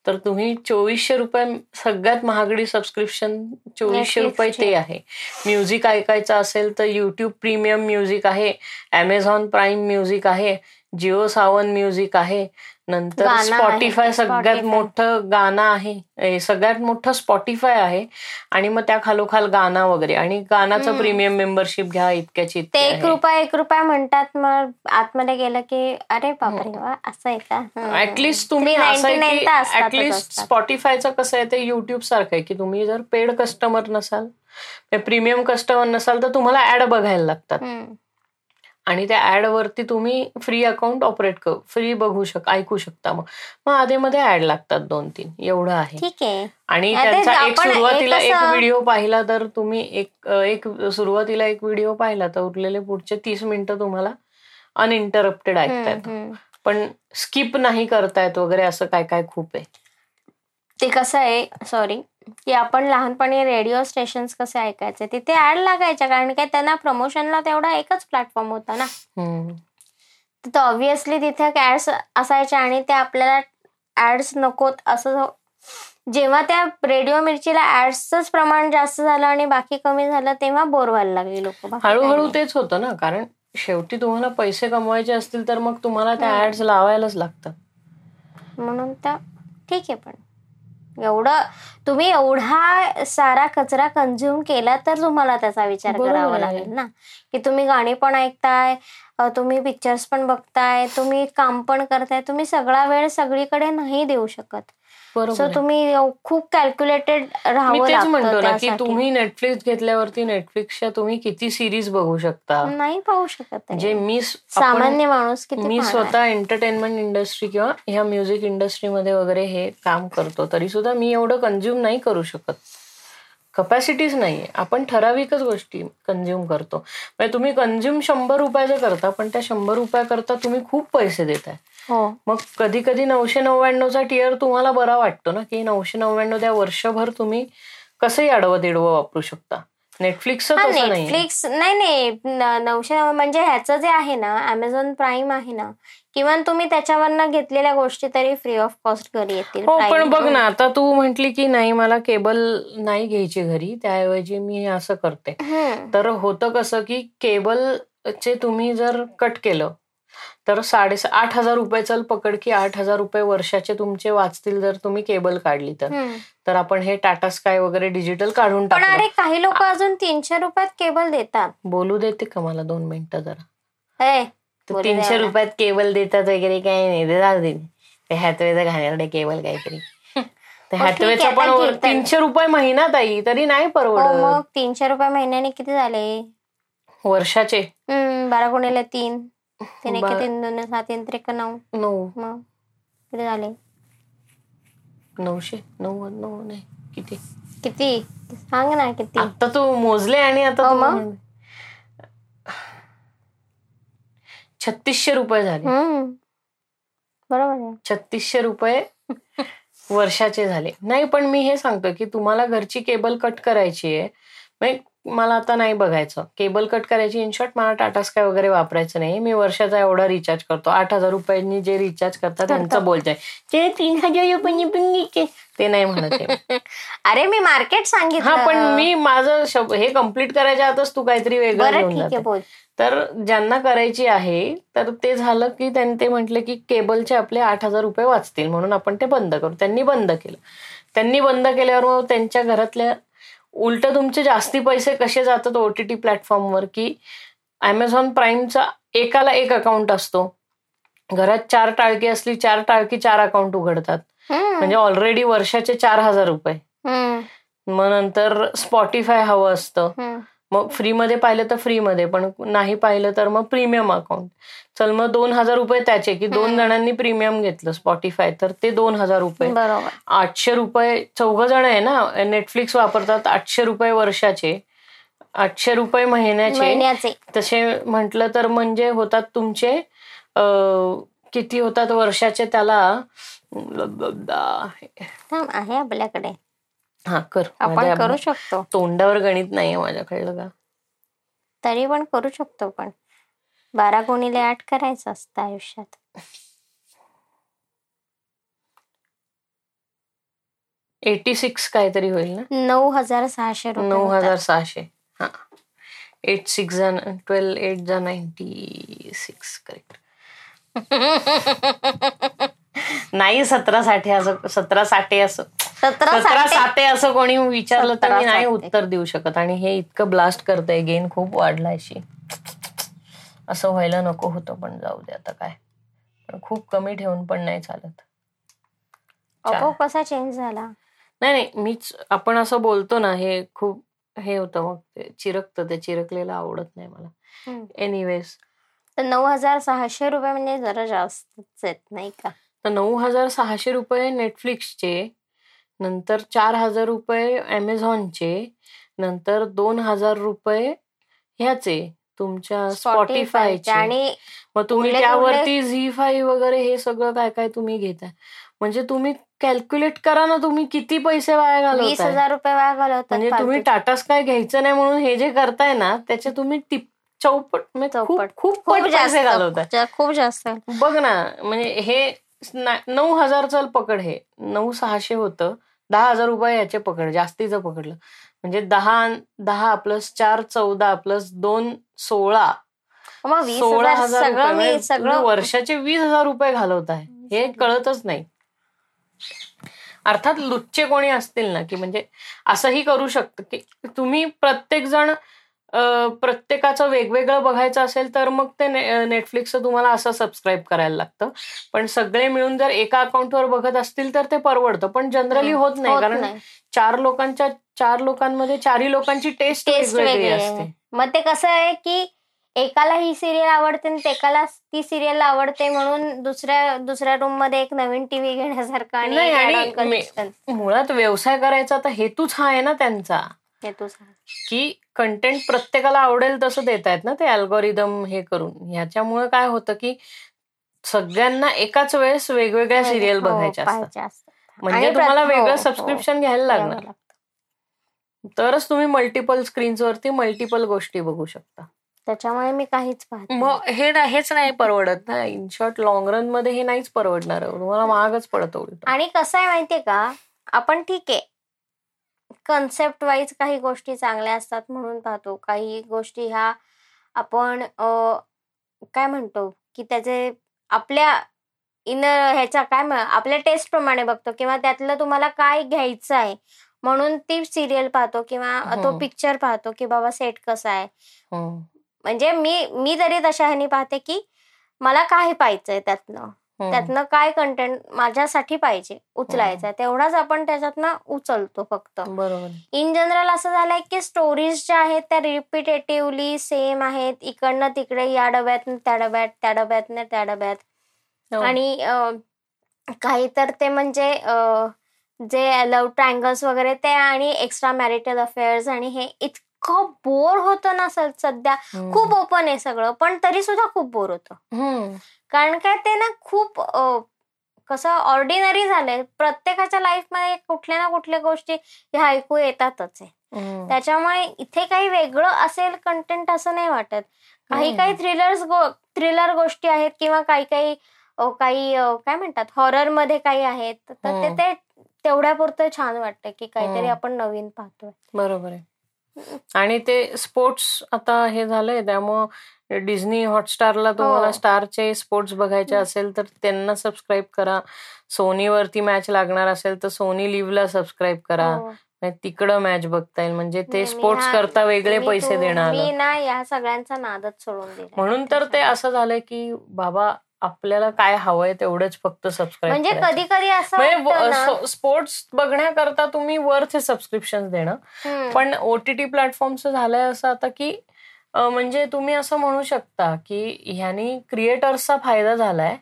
तर तुम्ही चोवीसशे रुपये सगळ्यात महागडी सबस्क्रिप्शन चोवीसशे रुपये. ते आहे. म्युझिक ऐकायचं असेल तर युट्यूब प्रीमियम म्युझिक आहे अमेझॉन प्राईम म्युझिक आहे जिओ सावन म्युझिक आहे नंतर स्पॉटीफाय सगळ्यात Spotify. मोठं गाणं आहे. सगळ्यात मोठं स्पॉटीफाय आहे. आणि मग त्या खालोखाल गाणं वगैरे. आणि गाण्याचं प्रीमियम मेंबरशिप घ्या इतक्याची ते एक रुपया एक रुपया म्हणतात. मग आतमध्ये गेलं की अरे बापरे वा असं आहे का? हम्म. ऍटलिस्ट तुम्ही 399 असं आहे की तर असतातच ऍटलिस्ट. स्पॉटीफायचं कसं आहे ते युट्यूब सारखं आहे की तुम्ही जर पेड कस्टमर नसाल प्रीमियम कस्टमर नसाल तर तुम्हाला ऍड बघायला लागतात. आणि त्या ऍड वरती तुम्ही फ्री अकाउंट ऑपरेट कर फ्री बघू शक ऐकू शकता मग. मग आधीमध्ये ऍड लागतात दोन तीन एवढं आहे. ठीक आहे. आणि त्यांचा एक सुरुवातीला एक व्हिडिओ पाहिला तर तुम्ही एक एक सुरुवातीला एक व्हिडिओ पाहिला तर उरलेले पुढचे तीस मिनिटं तुम्हाला अनइंटरप्टेड ऐकतायत. पण स्किप नाही करतायत वगैरे असं काय काय खूप आहे. ते कसं आहे सॉरी की आपण लहानपणी रेडिओ स्टेशन कसे ऐकायचे तिथे ऍड लागायच्या कारण काय त्यांना प्रमोशनला तेवढा एकच प्लॅटफॉर्म होता ना. तर ऑब्विसली तिथे ऍड्स असायच्या आणि ते आपल्याला ऍड्स नकोत असं जेव्हा त्या रेडिओ मिरचीला ऍड्सच प्रमाण जास्त झालं आणि बाकी कमी झालं तेव्हा बोर व्हायला लागली लोक हळूहळू तेच होतं ना कारण शेवटी तुम्हाला पैसे कमवायचे असतील तर मग तुम्हाला त्या ऍड्स लावायलाच लागतात. म्हणून तर ठीक आहे पण. एवढं तुम्ही एवढा सारा कचरा कन्झ्युम केला तर तुम्हाला त्याचा विचार करावा. लागेल ना की तुम्ही गाणी पण ऐकताय तुम्ही पिक्चर्स पण बघताय तुम्ही काम पण करताय तुम्ही सगळा वेळ सगळीकडे नाही देऊ शकत सो. तुम्ही खूप कॅल्क्युलेटेड राहावं म्हणतो ना की. तुम्ही नेटफ्लिक्स घेतल्यावरती नेटफ्लिक्सच्या तुम्ही किती सिरीज बघू शकता नाही पाहू शकत. जे मी सामान्य माणूस मी? स्वतः एंटरटेनमेंट इंडस्ट्री किंवा ह्या म्युझिक इंडस्ट्रीमध्ये वगैरे हे काम करतो तरी सुद्धा मी एवढं कन्झ्युम नाही करू शकत कपॅसिटीच नाहीये आपण ठराविकच गोष्टी कन्झ्युम करतो म्हणजे तुम्ही कन्झ्युम शंभर रुपयाचं करता पण त्या शंभर रुपयाकरता तुम्ही खूप पैसे देताय मग कधी कधी नऊशे नव्याण्णवचा टिअर तुम्हाला बरा वाटतो ना की नऊशे नव्याण्णव त्या वर्षभर तुम्ही कसंही आडवं तिडवं वापरू शकता. हा नाही नेटफ्लिक्स नाही नाही नऊशे नव्वद म्हणजे ह्याचं जे आहे ना अमेझॉन प्राईम आहे ना किंवा तुम्ही त्याच्यावरनं घेतलेल्या गोष्टी तरी फ्री ऑफ कॉस्ट घरी येतील. हो पण बघ. ना आता तू म्हंटली की नाही मला केबल नाही घ्यायची घरी त्याऐवजी मी असं करते. तर होतं कसं की केबलचे तुम्ही जर कट केलं तर साडे आठ हजार रुपये चल पकड की आठ हजार रुपये वर्षाचे तुमचे वाचतील जर तुम्ही केबल काढली तर. आपण हे टाटा स्काय वगैरे डिजिटल काढून पण अरे काही लोक अजून तीनशे रुपयात केबल देतात. बोलू देते का मला दोन मिनिटं जरा? तीनशे. रुपयात केबल देतात वगैरे काही नाही. ते जाऊ दे. ते हॅथवेचं घाण्याकडे केबल काहीतरी. हो, हॅथवेचं पण. तीनशे रुपये महिना ताई तरी नाही हो परवडत मग तीनशे रुपये महिन्याने किती झाले? वर्षाचे. बारा गुणिले तीन. बा- तीन दोन सहा तीन त्रिक नऊ. नऊ. मग किती झाले? नऊशे? नव्वद नऊ नाही. किती? किती? सांग ना किती? आता तू मोजले आणि आता तू मग? छत्तीसशे रुपये झाले. बरोबर आहे. छत्तीसशे रुपये वर्षाचे झाले. नाही पण मी हे सांगतो की तुम्हाला घरची केबल कट करायची आहे. म्हणजे मला आता नाही बघायचं. केबल कट करायची इन शॉर्ट मला टाटा स्काय वगैरे वापरायचं नाही. मी वर्षाचा एवढा रिचार्ज करतो. आठ हजार रुपयांनी जे रिचार्ज करतात त्यांचं बोलतंय. ते तीन हजार रुपयांनी. ते नाही म्हणत. अरे मी मार्केट सांगितलं. हा पण मी माझं हे कंप्लीट करायच्या आतच तू काहीतरी वेगळं तर ज्यांना करायची आहे तर ते झालं की त्यांनी ते म्हटले की केबलचे आपले आठ हजार रुपये वाचतील म्हणून आपण ते बंद करू. त्यांनी बंद केलं. त्यांनी बंद केल्यावर मग त्यांच्या घरातल्या उलट तुमचे जास्ती पैसे कसे जातात ओटीटी प्लॅटफॉर्मवर की अमेझॉन प्राईमचा एकाला एक अकाउंट असतो. घरात चार टाळकी असली चार टाळकी चार अकाउंट उघडतात. म्हणजे ऑलरेडी वर्षाचे चार हजार रुपये. मग नंतर स्पॉटीफाय हवं असतं. मग फ्रीमध्ये पाहिलं तर फ्रीमध्ये पण नाही पाहिलं तर मग प्रीमियम अकाउंट. चल मग दोन हजार रुपये त्याचे की दोन जणांनी प्रीमियम घेतलं स्पॉटीफाय तर ते दोन हजार रुपये. बरोबर. आठशे रुपये चौघ जण आहे ना नेटफ्लिक्स वापरतात आठशे रुपये वर्षाचे. आठशे रुपये महिन्याचे. तसे म्हटलं तर म्हणजे होतात तुमचे किती होतात वर्षाचे त्याला? आहे आपल्याकडे. हा कर. आपण करू शकतो. तोंडावर गणित नाहीये माझ्याकडलं का तरी पण करू शकतो पण. बारा गुणिले आठ करायचं असतं आयुष्यात. एटी सिक्स काहीतरी होईल ना? नऊ हजार सहाशे नऊ. हजार सहाशे. हा. एट सिक्स जा ट्वेल्व एट जा नाईन्टी सिक्स. करेक्ट. नाही सतरा साठे असं सतरा साठे असं. सतरा साठे. असं कोणी विचारलं तर मी नाही. उत्तर देऊ शकत. आणि हे इतकं ब्लास्ट करतंय गेन खूप वाढलाय शी. असं व्हायला नको होतं पण जाऊ दे आता काय. पण खूप कमी ठेवून पण नाही चालत. कसा चेंज झाला? नाही नाही मीच आपण असं बोलतो ना हे खूप हे होतं मग चिरकतं ते चिरकलेलं आवडत नाही मला. एनिवेज तर नऊ हजार सहाशे रुपये म्हणजे जरा जास्तच आहेत नाही का? तर नऊ हजार सहाशे रुपये नेटफ्लिक्सचे नंतर चार हजार रुपये अमेझॉनचे नंतर दोन हजार रुपये ह्याचे तुमच्या स्पॉटीफायचे आणि मग तुम्ही त्यावरती झी फाईव्ह वगैरे हे सगळं काय काय तुम्ही घेताय? म्हणजे तुम्ही कॅल्क्युलेट करा ना तुम्ही किती पैसे वाया वीस घालवताय हजार रुपये वाया घालवतात म्हणजे तुम्ही. टाटा स्काय घ्यायचं नाही म्हणून हे जे करताय ना त्याचे तुम्ही टिप चौपट म्हणजे चौपट. खूप खूप घालवताय. जास्त जा- खूप जास्त. बघ ना म्हणजे हे नऊ हजार चल पकड हे. नऊ सहाशे होतं. दहा हजार रुपये याचे पकड जास्तीचं पकडलं. म्हणजे दहा दहा प्लस चार चौदा प्लस दोन सोळा. सोळा हजार सगळं म्हणजे वर्षाचे वीस हजार रुपये घालवताय हे कळतच नाही. अर्थात लुच्चे कोणी असतील ना की म्हणजे असंही करू शकतं की तुम्ही प्रत्येक जण प्रत्येकाचं वेगवेगळं बघायचं असेल तर मग ते नेटफ्लिक्सचं तुम्हाला असं सबस्क्राईब करायला लागतं. पण सगळे मिळून जर एका अकाउंटवर बघत असतील तर ते परवडतं. पण जनरली होत नाही. कारण. चार लोकांच्या चार लोकांमध्ये चारही लोकांची टेस्ट वेगवेगळी वेगळी असते. मग ते कसं आहे की एकाला ही सिरियल आवडते आणि एकाला ती सिरियल आवडते म्हणून दुसऱ्या दुसऱ्या रूममध्ये एक नवीन टीव्ही घेण्यासारखं आणि. मुळात व्यवसाय करायचा तर हेतूच हा आहे ना त्यांचा. हे तू सांग. की कंटेंट प्रत्येकाला आवडेल तसं देत आहेत ना ते अल्गोरिदम हे करून. ह्याच्यामुळे काय होतं की सगळ्यांना एकाच वेळेस वेगवेगळ्या सिरियल हो, बघायच्या असतात. म्हणजे तुम्हाला हो, वेगळं हो, सबस्क्रिप्शन घ्यायला लागणार. तरच तुम्ही मल्टिपल स्क्रीन्स वरती मल्टिपल गोष्टी बघू शकता. त्याच्यामुळे मी काहीच पाहत. मग हे हेच नाही परवडत ना. इन शॉर्ट लॉंग रनमध्ये हे नाहीच परवडणार. तुम्हाला महागच पडतं उलट. आणि कसं आहे माहितीये का? आपण ठीक आहे. कन्सेप्ट वाईज काही गोष्टी चांगल्या असतात म्हणून पाहतो काही गोष्टी ह्या आपण काय म्हणतो की त्याचे आपल्या इन ह्याच्या काय म्हण- आपल्या टेस्ट प्रमाणे बघतो किंवा त्यातलं तुम्हाला काय घ्यायचं आहे म्हणून ती सिरियल पाहतो किंवा तो हम्म. पिक्चर पाहतो की बाबा सेट कसा आहे हम्म. म्हणजे मी मी तरी तशा ह्यानी पाहते की मला काय पाहिजे त्यातनं. त्यातनं काय कंटेंट माझ्यासाठी पाहिजे उचलायचं आहे. तेवढाच आपण त्याच्यातनं उचलतो फक्त. बरोबर. इन जनरल असं झालंय की स्टोरीज ज्या आहेत त्या रिपिटेटिव्हली सेम आहेत. इकडनं तिकडे या डब्यात त्या डब्यात त्या डब्यात त्या डब्यात. हो. आणि काही तर ते म्हणजे जे लव्ह ट्रायंगल्स वगैरे ते आणि एक्स्ट्रा मॅरिटल अफेअर्स आणि हे इतकं बोर होतं ना सध्या. खूप ओपन आहे सगळं पण तरी सुद्धा खूप बोर होतं. कारण काय ते ना खूप कसं ऑर्डिनरी झालंय प्रत्येकाच्या लाईफमध्ये कुठल्या ना कुठल्या गोष्टी ह्या ऐकू येतातच आहे. त्याच्यामुळे इथे काही वेगळं असेल कंटेंट असं नाही वाटत काही. काही थ्रिलर्स थ्रिलर गोष्टी आहेत किंवा काही काही काही काय म्हणतात हॉररमध्ये काही आहेत तर ते तेवढ्यापुरतं छान वाटतं की काहीतरी. आपण नवीन पाहतोय बरोबर आहे आणि ते स्पोर्ट्स आता हे झालंय त्यामुळं डिझनी हॉटस्टारला तुम्हाला हो. स्टारचे स्पोर्ट्स बघायचे. असेल तर त्यांना सबस्क्राईब करा सोनीवरती मॅच लागणार असेल तर सोनी लिव्हला सबस्क्राईब करा हो. तिकडं मॅच बघता येईल म्हणजे ते स्पोर्ट्स करता वेगळे पैसे देणार मी ना या सगळ्यांचा नादच सोडून म्हणून तर ते असं झालंय की बाबा आपल्याला काय हवंय तेवढंच फक्त सबस्क्राईब म्हणजे कधी कधी असं म्हणजे स्पोर्ट्स बघण्याकरता तुम्ही वर्थ सबस्क्रिप्शन देणं. पण ओटीटी प्लॅटफॉर्मचं झालंय असं आता की म्हणजे तुम्ही असं म्हणू शकता की ह्यानी क्रिएटर्सचा फायदा झालाय.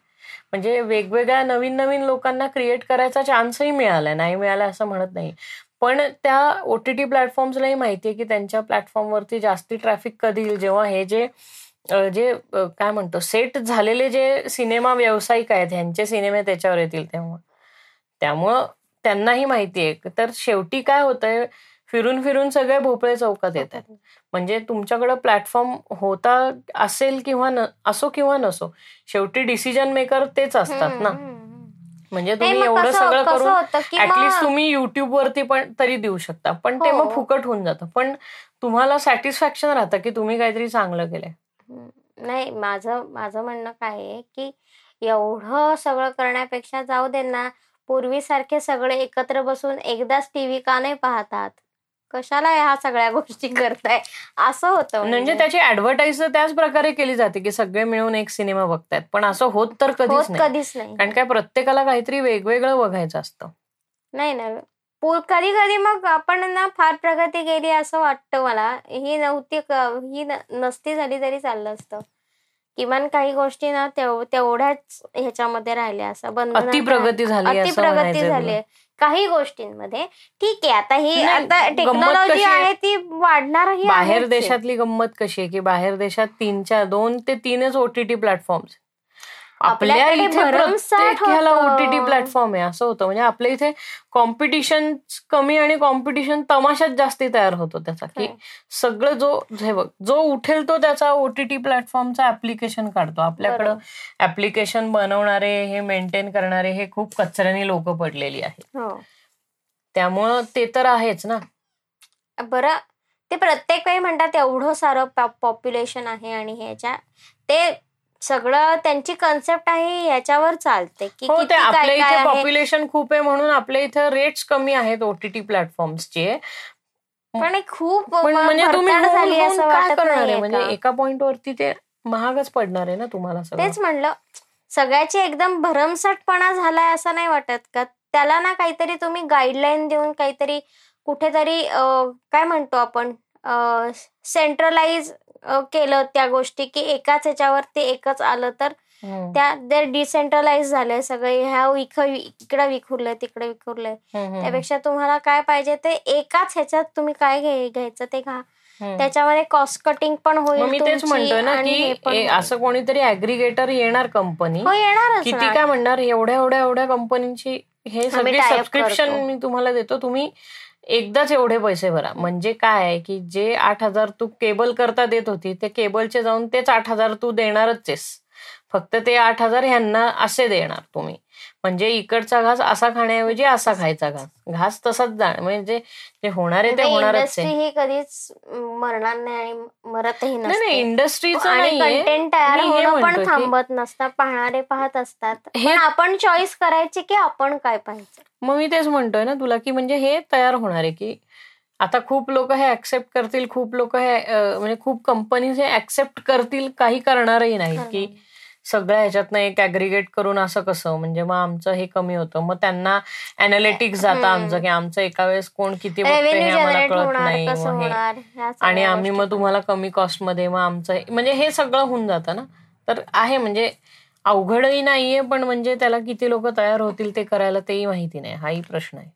म्हणजे वेगवेगळ्या नवीन नवीन लोकांना क्रिएट करायचा चान्सही मिळालाय. नाही मिळालाय असं म्हणत नाही. पण त्या ओटीटी प्लॅटफॉर्म्सलाही माहितीये की त्यांच्या प्लॅटफॉर्मवरती जास्ती ट्रॅफिक कधी येईल? जेव्हा हे जे जे काय म्हणतो सेट झालेले जे सिनेमा व्यावसायिक आहेत ह्यांचे सिनेमे त्याच्यावर येतील तेव्हा त्यामुळं त्यांनाही माहिती आहे तर शेवटी काय होतंय फिरून फिरून सगळे भोपळे चौकात येतात म्हणजे तुमच्याकडे प्लॅटफॉर्म होता असेल किंवा असो किंवा नसो शेवटी डिसिजन मेकर तेच असतात ना. म्हणजे तुम्ही एवढं सगळं करून ऍटलिस्ट तुम्ही युट्यूब वरती पण तरी देऊ शकता पण ते हो. मग फुकट होऊन जातं पण तुम्हाला सॅटिस्फॅक्शन राहतं की तुम्ही काहीतरी चांगलं केलंय. नाही माझं माझं म्हणणं काय आहे की एवढं सगळं करण्यापेक्षा जाऊ दे ना पूर्वीसारखे सगळे एकत्र बसून एकदाच टीव्ही का नाही पाहतात? कशाला ह्या सगळ्या गोष्टी करताय? असं होतं म्हणजे त्याची ऍडव्हर्टाईज त्याच प्रकारे केली जाते की सगळे मिळून एक सिनेमा बघतायत. पण असं होत तर कधीच कधीच नाही. कारण काय प्रत्येकाला काहीतरी वेगवेगळं बघायचं असतं. नाही ना कधी कधी मग आपण ना फार प्रगती केली असं वाटतं मला ही नव्हती ही नसती झाली तरी चाललं असतं किमान काही गोष्टी ना तेव- तेवढ्याच ह्याच्यामध्ये राहिल्या असं अति प्रगती झाली अति प्रगती झाली. काही गोष्टींमध्ये ठीक आहे आता ही आता टेक्नॉलॉजी आहे? ती वाढणार ही बाहेर. देशातली गंमत कशी आहे की बाहेर देशात तीनच्या दोन ते तीनच ओटीटी प्लॅटफॉर्म आपल्या इथे भरमसाठ प्रत्येक ह्याला होतं. ओटीटी प्लॅटफॉर्म आहे. असं होतं. म्हणजे आपल्या इथे कॉम्पिटिशन कमी आणि कॉम्पिटिशन तमाशात जास्ती तयार होतो त्याचा. की. सगळं जो हे बघ जो उठेल तो त्याचा ओटीटी प्लॅटफॉर्मचा ऍप्लिकेशन काढतो. आपल्याकडं. ऍप्लिकेशन बनवणारे हे मेंटेन करणारे हे खूप कचऱ्याने लोक पडलेली आहेत. हो. त्यामुळं ते तर आहेच ना. बरं. ते प्रत्येक वेळी म्हणतात एवढं सारं पॉप्युलेशन आहे आणि ह्याच्या ते सगळं त्यांची कन्सेप्ट आहे याच्यावर चालते की हो ते आपल्या इथे पॉप्युलेशन खूप आहे म्हणून आपल्या इथे रेट्स कमी आहेत ओटीटी प्लॅटफॉर्मचे पण खूप म्हणजे तुम्ही काय वाटत करणार आहे? म्हणजे? एका पॉइंट वरती ते महागच पडणार आहे ना तुम्हाला तेच म्हणलं सगळ्याची एकदम भरमसाठपणा झालाय असं नाही वाटत का? त्याला ना काहीतरी तुम्ही गाईडलाईन देऊन काहीतरी कुठेतरी काय म्हणतो आपण सेंट्रलाइज केलं त्या गोष्टी की एकाच ह्याच्यावरती एकच आलं तर हम्म. त्या ते डिसेंट्रलाइज झालंय सगळे ह्या इकडे विखुरलंय तिकडे विखुरलंय त्यापेक्षा तुम्हाला काय पाहिजे ते एकाच ह्याच्यात तुम्ही काय घे- घ्यायचं ते घ्या हम्म. त्याच्यामध्ये कॉस्ट कटिंग पण होईल मी तेच म्हणतोय ना की हे. असं कोणीतरी अग्रिगेटर येणार कंपनी हो येणारच किती. काय म्हणणार एवढ्या एवढ्या एवढ्या कंपनीची हे सगळे सबस्क्रिप्शन. मी तुम्हाला देतो तुम्ही एकदाच एवढे पैसे भरा. म्हणजे काय आहे की जे आठ हजार तू केबल करता देत होती ते केबलचे जाऊन तेच आठ हजार तू देणारच आहेस. फक्त ते आठ हजार ह्यांना असे देणार तुम्ही. म्हणजे इकडचा घास असा खाण्याऐवजी असा खायचा घास. घास तसाच जा म्हणजे जे होणार आहे ते होणारच इंडस्ट्री आहे ही कधीच मरणार नाही आणि मरतही नाही इंडस्ट्रीचं कंटेंट तयार हे होणं पण थांबत नसतं पाहणारे पाहत असतात. हे- पण आपण चॉईस करायची की आपण काय पाहायचं? मग मी तेच म्हणतोय ना तुला की म्हणजे हे तयार होणार आहे की आता खूप लोक हे ऍक्सेप्ट करतील खूप लोक हे म्हणजे खूप कंपनीज हे ऍक्सेप्ट करतील काही करणारही नाही की सगळ्या ह्याच्यातनं एक ऍग्रिगेट करून असं कसं? म्हणजे मग आमचं हे कमी होतं. मग त्यांना अनालिटिक्स जातं आमचं की आमचं एका वेळेस कोण किती बघतंय हे आम्हाला कळत नाही आणि आम्ही. मग तुम्हाला कमी कॉस्टमध्ये मग आमचं म्हणजे हे सगळं होऊन जातं ना? तर आहे म्हणजे अवघडही नाहीये पण म्हणजे त्याला किती लोक तयार होतील ते करायला तेही माहिती नाही. हाही प्रश्न आहे.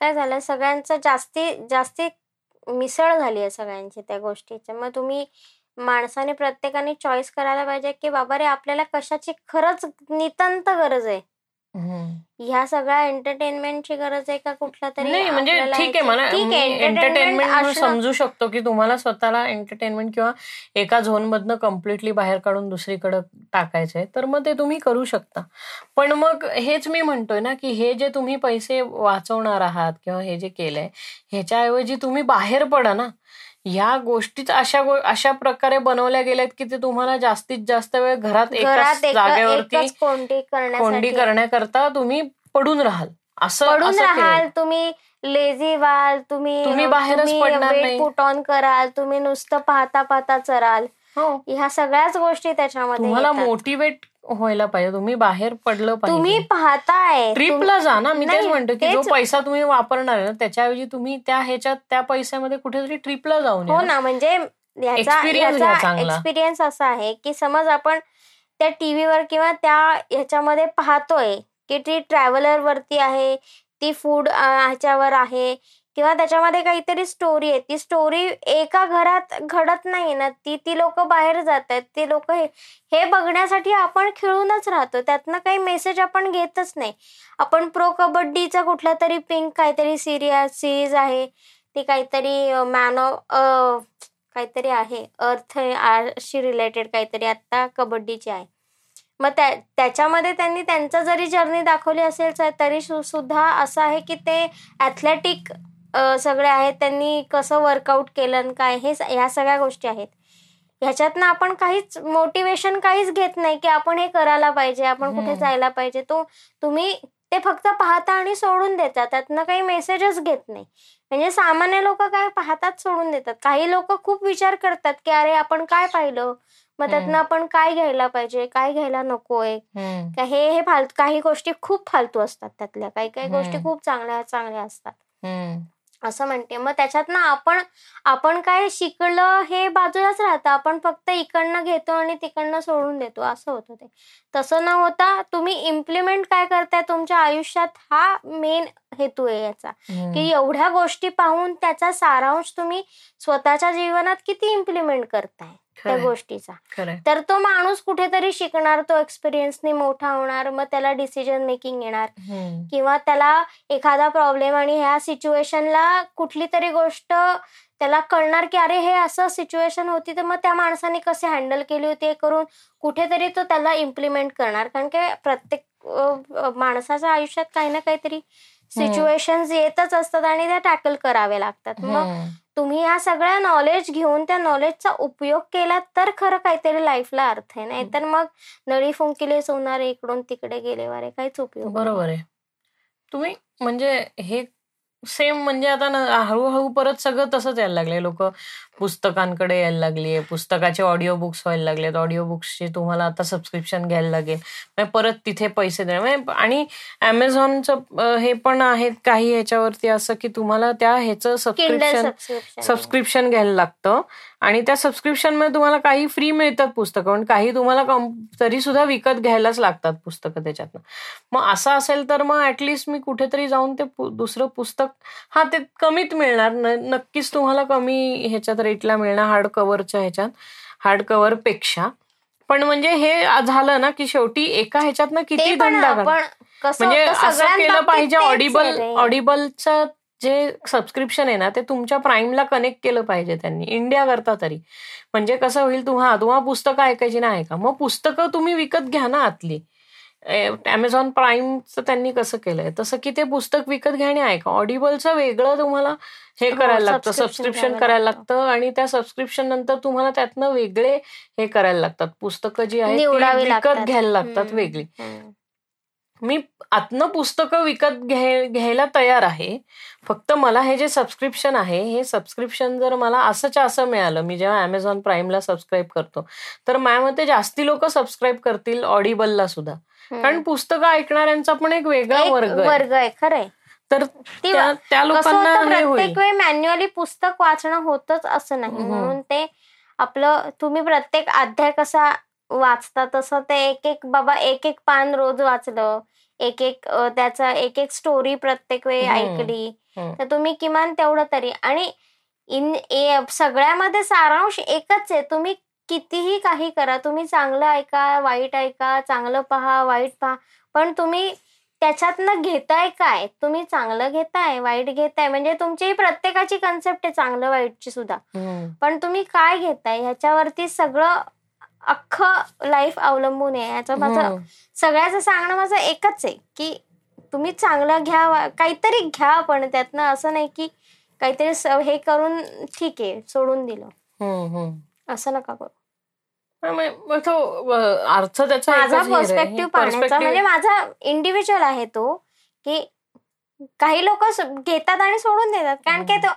काय झालं? सगळ्यांचं जास्ती जास्ती मिसळ झाली आहे सगळ्यांची त्या गोष्टीची. मग तुम्ही माणसाने प्रत्येकाने चॉईस करायला पाहिजे की बाबा रे आपल्याला कशाची खरंच नितांत गरज आहे? ह्या सगळ्या एंटरटेनमेंटची गरज आहे का कुठल्या तरी नाही म्हणजे ठीक आहे मला एंटरटेनमेंट समजू शकतो की तुम्हाला स्वतःला एंटरटेनमेंट किंवा एका झोन मधनं कम्प्लिटली बाहेर काढून दुसरीकडे टाकायचंय तर मग ते तुम्ही करू शकता. पण मग हेच मी म्हणतोय ना की हे जे तुम्ही पैसे वाचवणार आहात किंवा हे जे केलंय ह्याच्याऐवजी तुम्ही बाहेर पडा ना. ह्या गोष्टीच अशा अशा प्रकारे बनवल्या गेल्यात की ते तुम्हाला जास्तीत जास्त वेळ घरात एकाच जागेवरती कोंडी करण्याकरता तुम्ही पडून राहाल असं पडून. राहाल तुम्ही लेझी व्हाल तुम्ही तुम्ही बाहेरच पडणार नाही. पुट ऑन कराल तुम्ही नुसतं पाहता पाहता चराल हो ह्या सगळ्याच गोष्टी त्याच्यामध्ये तुम्हाला. मोटिवेट व्हायला पाहिजे. तुम्ही बाहेर पडलं तुम्ही पाहिजे पाहताय ट्रिपला जा ना. मी तेच म्हणतो की जो पैसा तुम्ही वापरणार ना त्याच्याऐवजी तुम्ही त्या ह्याच्यात त्या पैशामध्ये कुठेतरी ट्रिपला जाऊन हो ना म्हणजे. एक्सपिरियन्स असा आहे की समज आपण त्या टीव्हीवर किंवा त्या ह्याच्यामध्ये पाहतोय की ती ट्रॅव्हलर वरती आहे ती फूड ह्याच्यावर आहे किंवा त्याच्यामध्ये काहीतरी स्टोरी आहे. ती स्टोरी एका घरात घडत नाही ना. ती ती लोक बाहेर जात आहेत ती लोक हे हे बघण्यासाठी आपण खेळूनच राहतो. त्यातनं काही मेसेज आपण घेतच नाही. आपण प्रो कबड्डीचा कुठला तरी पिंक काहीतरी सिरिया सिरीज आहे. ती काहीतरी मॅन ऑफ काहीतरी आहे. अर्थ शी रिलेटेड काहीतरी आता कबड्डीची आहे. मग त्या त्याच्यामध्ये त्यांनी त्यांचं जरी जर्नी दाखवली असेल तरी सुद्धा असं आहे की ते ॲथलेटिक सगळे आहेत त्यांनी कसं वर्कआउट केलं काय हे ह्या सगळ्या गोष्टी आहेत. ह्याच्यातनं आपण काहीच मोटिवेशन काहीच घेत नाही की आपण हे करायला पाहिजे आपण कुठे. जायला पाहिजे. तो तुम्ही ते फक्त पाहता आणि सोडून देता त्यातनं काही मेसेजच घेत नाही. म्हणजे सामान्य लोक काय पाहतात सोडून देतात. काही लोक खूप विचार करतात की अरे आपण काय पाहिलं? मग त्यातनं. आपण काय घ्यायला पाहिजे? काय घ्यायला नकोय? हे हे फालतू काही गोष्टी खूप फालतू असतात त्यातल्या. काही काही गोष्टी. खूप चांगल्या चांगल्या असतात. असं म्हणते. मग त्याच्यातनं आपण आपण काय शिकलं हे बाजूलाच राहतं. आपण फक्त इकडनं घेतो आणि तिकडनं सोडून देतो. असं होतं ते. तसं न होता तुम्ही इम्प्लिमेंट काय करताय तुमच्या आयुष्यात हा मेन हेतू आहे याचा. की एवढ्या गोष्टी पाहून त्याचा सारांश तुम्ही स्वतःच्या जीवनात किती इम्प्लिमेंट करताय? त्या गोष्टीचा. तर तो माणूस कुठेतरी शिकणार तो एक्सपिरियन्सने मोठा होणार मग त्याला डिसिजन मेकिंग येणार. किंवा त्याला एखादा प्रॉब्लेम आणि ह्या सिच्युएशनला कुठली तरी गोष्ट त्याला कळणार की अरे हे असं सिच्युएशन होती तर मग त्या माणसाने कसे हँडल केली होती? हे करून कुठेतरी तो त्याला इम्प्लिमेंट करणार. कारण की प्रत्येक माणसाच्या आयुष्यात काही ना काहीतरी सिच्युएशन येतच असतात आणि त्या टॅकल करावे लागतात. मग. तुम्ही या सगळ्या नॉलेज घेऊन त्या नॉलेजचा उपयोग केला तर खरं काहीतरी लाईफला अर्थ आहे. नाहीतर मग नळी फुंकिले सोनारे इकडून तिकडे गेले वारे काहीच उपयोग नाही. बरोबर आहे. तुम्ही म्हणजे हे सेम म्हणजे आता ना हळूहळू परत सगळं तसंच यायला लागले लोक पुस्तकांकडे यायला लागली पुस्तकाचे ऑडिओ बुक्स व्हायला लागलेत. ऑडिओ बुक्सचे तुम्हाला आता सबस्क्रिप्शन घ्यायला लागेल. परत तिथे पैसे देणार. आणि अमेझॉनचं हे पण आहेत काही ह्याच्यावरती असं की तुम्हाला त्या ह्याचं सबस्क्रिप्शन. सबस्क्रिप्शन घ्यायला लागतं. आणि त्या सबस्क्रिप्शनमध्ये तुम्हाला काही फ्री मिळतात पुस्तकं. पण काही तुम्हाला तरी सुद्धा विकत घ्यायलाच लागतात पुस्तकं त्याच्यातनं. मग असं असेल तर मग ऍटलिस्ट मी कुठेतरी जाऊन ते दुसरं पुस्तक हा ते कमीत मिळणार. न- नक्कीच तुम्हाला कमी ह्याच्यात रेटला मिळणार हार्ड कव्हरच्या ह्याच्यात हार्ड कव्हरपेक्षा. पण म्हणजे हे झालं ना की शेवटी एका ह्याच्यातनं किती धंदा म्हणजे असं केलं पाहिजे ऑडिबल. ऑडिबलचं जे सबस्क्रिप्शन आहे ना ते तुमच्या प्राईमला कनेक्ट केलं पाहिजे त्यांनी इंडिया करता तरी. म्हणजे कसं होईल तुम्हा तुम्हाला पुस्तकं ऐकायची नाही का? मग पुस्तकं तुम्ही विकत घ्या ना आतली. अमेझॉन प्राईमचं त्यांनी कसं केलंय तसं की ते पुस्तक विकत घ्या आणि ऐका ऑडिबलचं वेगळं तुम्हाला हे हो, करायला लागतं सबस्क्रिप्शन करायला लागतं. आणि त्या सबस्क्रिप्शन नंतर तुम्हाला त्यातनं वेगळे हे करायला लागतात पुस्तकं जी आहेत विकत. घ्यायला लागतात. वेगळी. मी आतनं पुस्तकं विकत घ्याय घ्यायला तयार आहे. फक्त मला हे जे सबस्क्रिप्शन आहे हे सबस्क्रिप्शन जर मला असंच्या असं मिळालं मी जेव्हा अमेझॉन प्राईमला सबस्क्राईब करतो तर माझ्या मते जास्ती लोक सबस्क्राईब करतील ऑडिबलला सुद्धा. कारण पुस्तकं ऐकणाऱ्यांचा पण एक वेगळा वर्ग आहे. वर्ग आहे खरंय. तर त्या लोकांना प्रत्येक वेळी मॅन्युअली पुस्तक वाचणं होतच असं नाही. म्हणून ते आपलं तुम्ही प्रत्येक अध्याय कसा वाचता तसं ते एक एक बाबा एक एक पान रोज वाचलं. एक एक त्याचा एक एक स्टोरी प्रत्येक वेळी. ऐकली. तर तुम्ही किमान तेवढं तरी. आणि इन ए- सगळ्यामध्ये सारांश एकच आहे. तुम्ही कितीही काही करा. तुम्ही चांगलं ऐका वाईट ऐका चांगलं पहा वाईट पहा. पण तुम्ही त्याच्यातनं घेताय काय? तुम्ही चांगलं घेताय वाईट घेताय. म्हणजे तुमची प्रत्येकाची कन्सेप्ट आहे चांगलं वाईटची सुद्धा. पण तुम्ही काय घेताय? ह्याच्यावरती सगळं अख्खं लाईफ अवलंबून आहे ह्याचं माझं हम्म. सगळ्याचं सांगणं माझं एकच आहे की तुम्ही चांगलं घ्या काहीतरी घ्या पण त्यातनं असं नाही की काहीतरी हे करून ठीक आहे सोडून दिलं हम्म, हम्म. असं नका करू हा, तो अर्थ त्याचा माझा हे. पर्स्पेक्टिव्ह पाहण्याचा म्हणजे माझा इंडिव्हिज्युअल आहे तो की काही लोक घेतात आणि सोडून देतात कारण की तो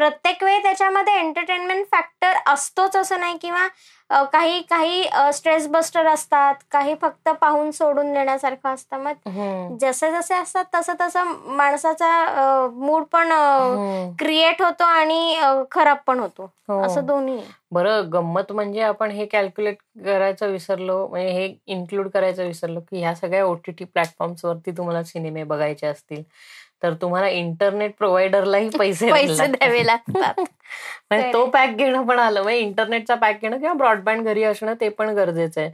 प्रत्येक वेळी त्याच्यामध्ये एंटरटेनमेंट फॅक्टर असतोच असं नाही किंवा काही काही स्ट्रेस बस्टर असतात काही फक्त पाहून सोडून देण्यासारखं असतं मग हम्म. जसे जसे असतात तसं तसं माणसाचा मूड पण. क्रिएट होतो आणि खराब पण होतो हो. असं दोन्ही. बरं गंमत म्हणजे आपण हे कॅल्क्युलेट करायचं विसरलो म्हणजे हे इन्क्लूड करायचं विसरलो की ह्या सगळ्या ओटीटी प्लॅटफॉर्म्स वरती तुम्हाला सिनेमे बघायचे असतील तर तुम्हाला इंटरनेट प्रोव्हायडरलाही पैसे पैसे. द्यावे लागतात. म्हणजे तो पॅक घेणं पण आलं. म्हणजे इंटरनेटचा पॅक घेणं किंवा ब्रॉडबँड घरी असणं ते पण गरजेचं आहे.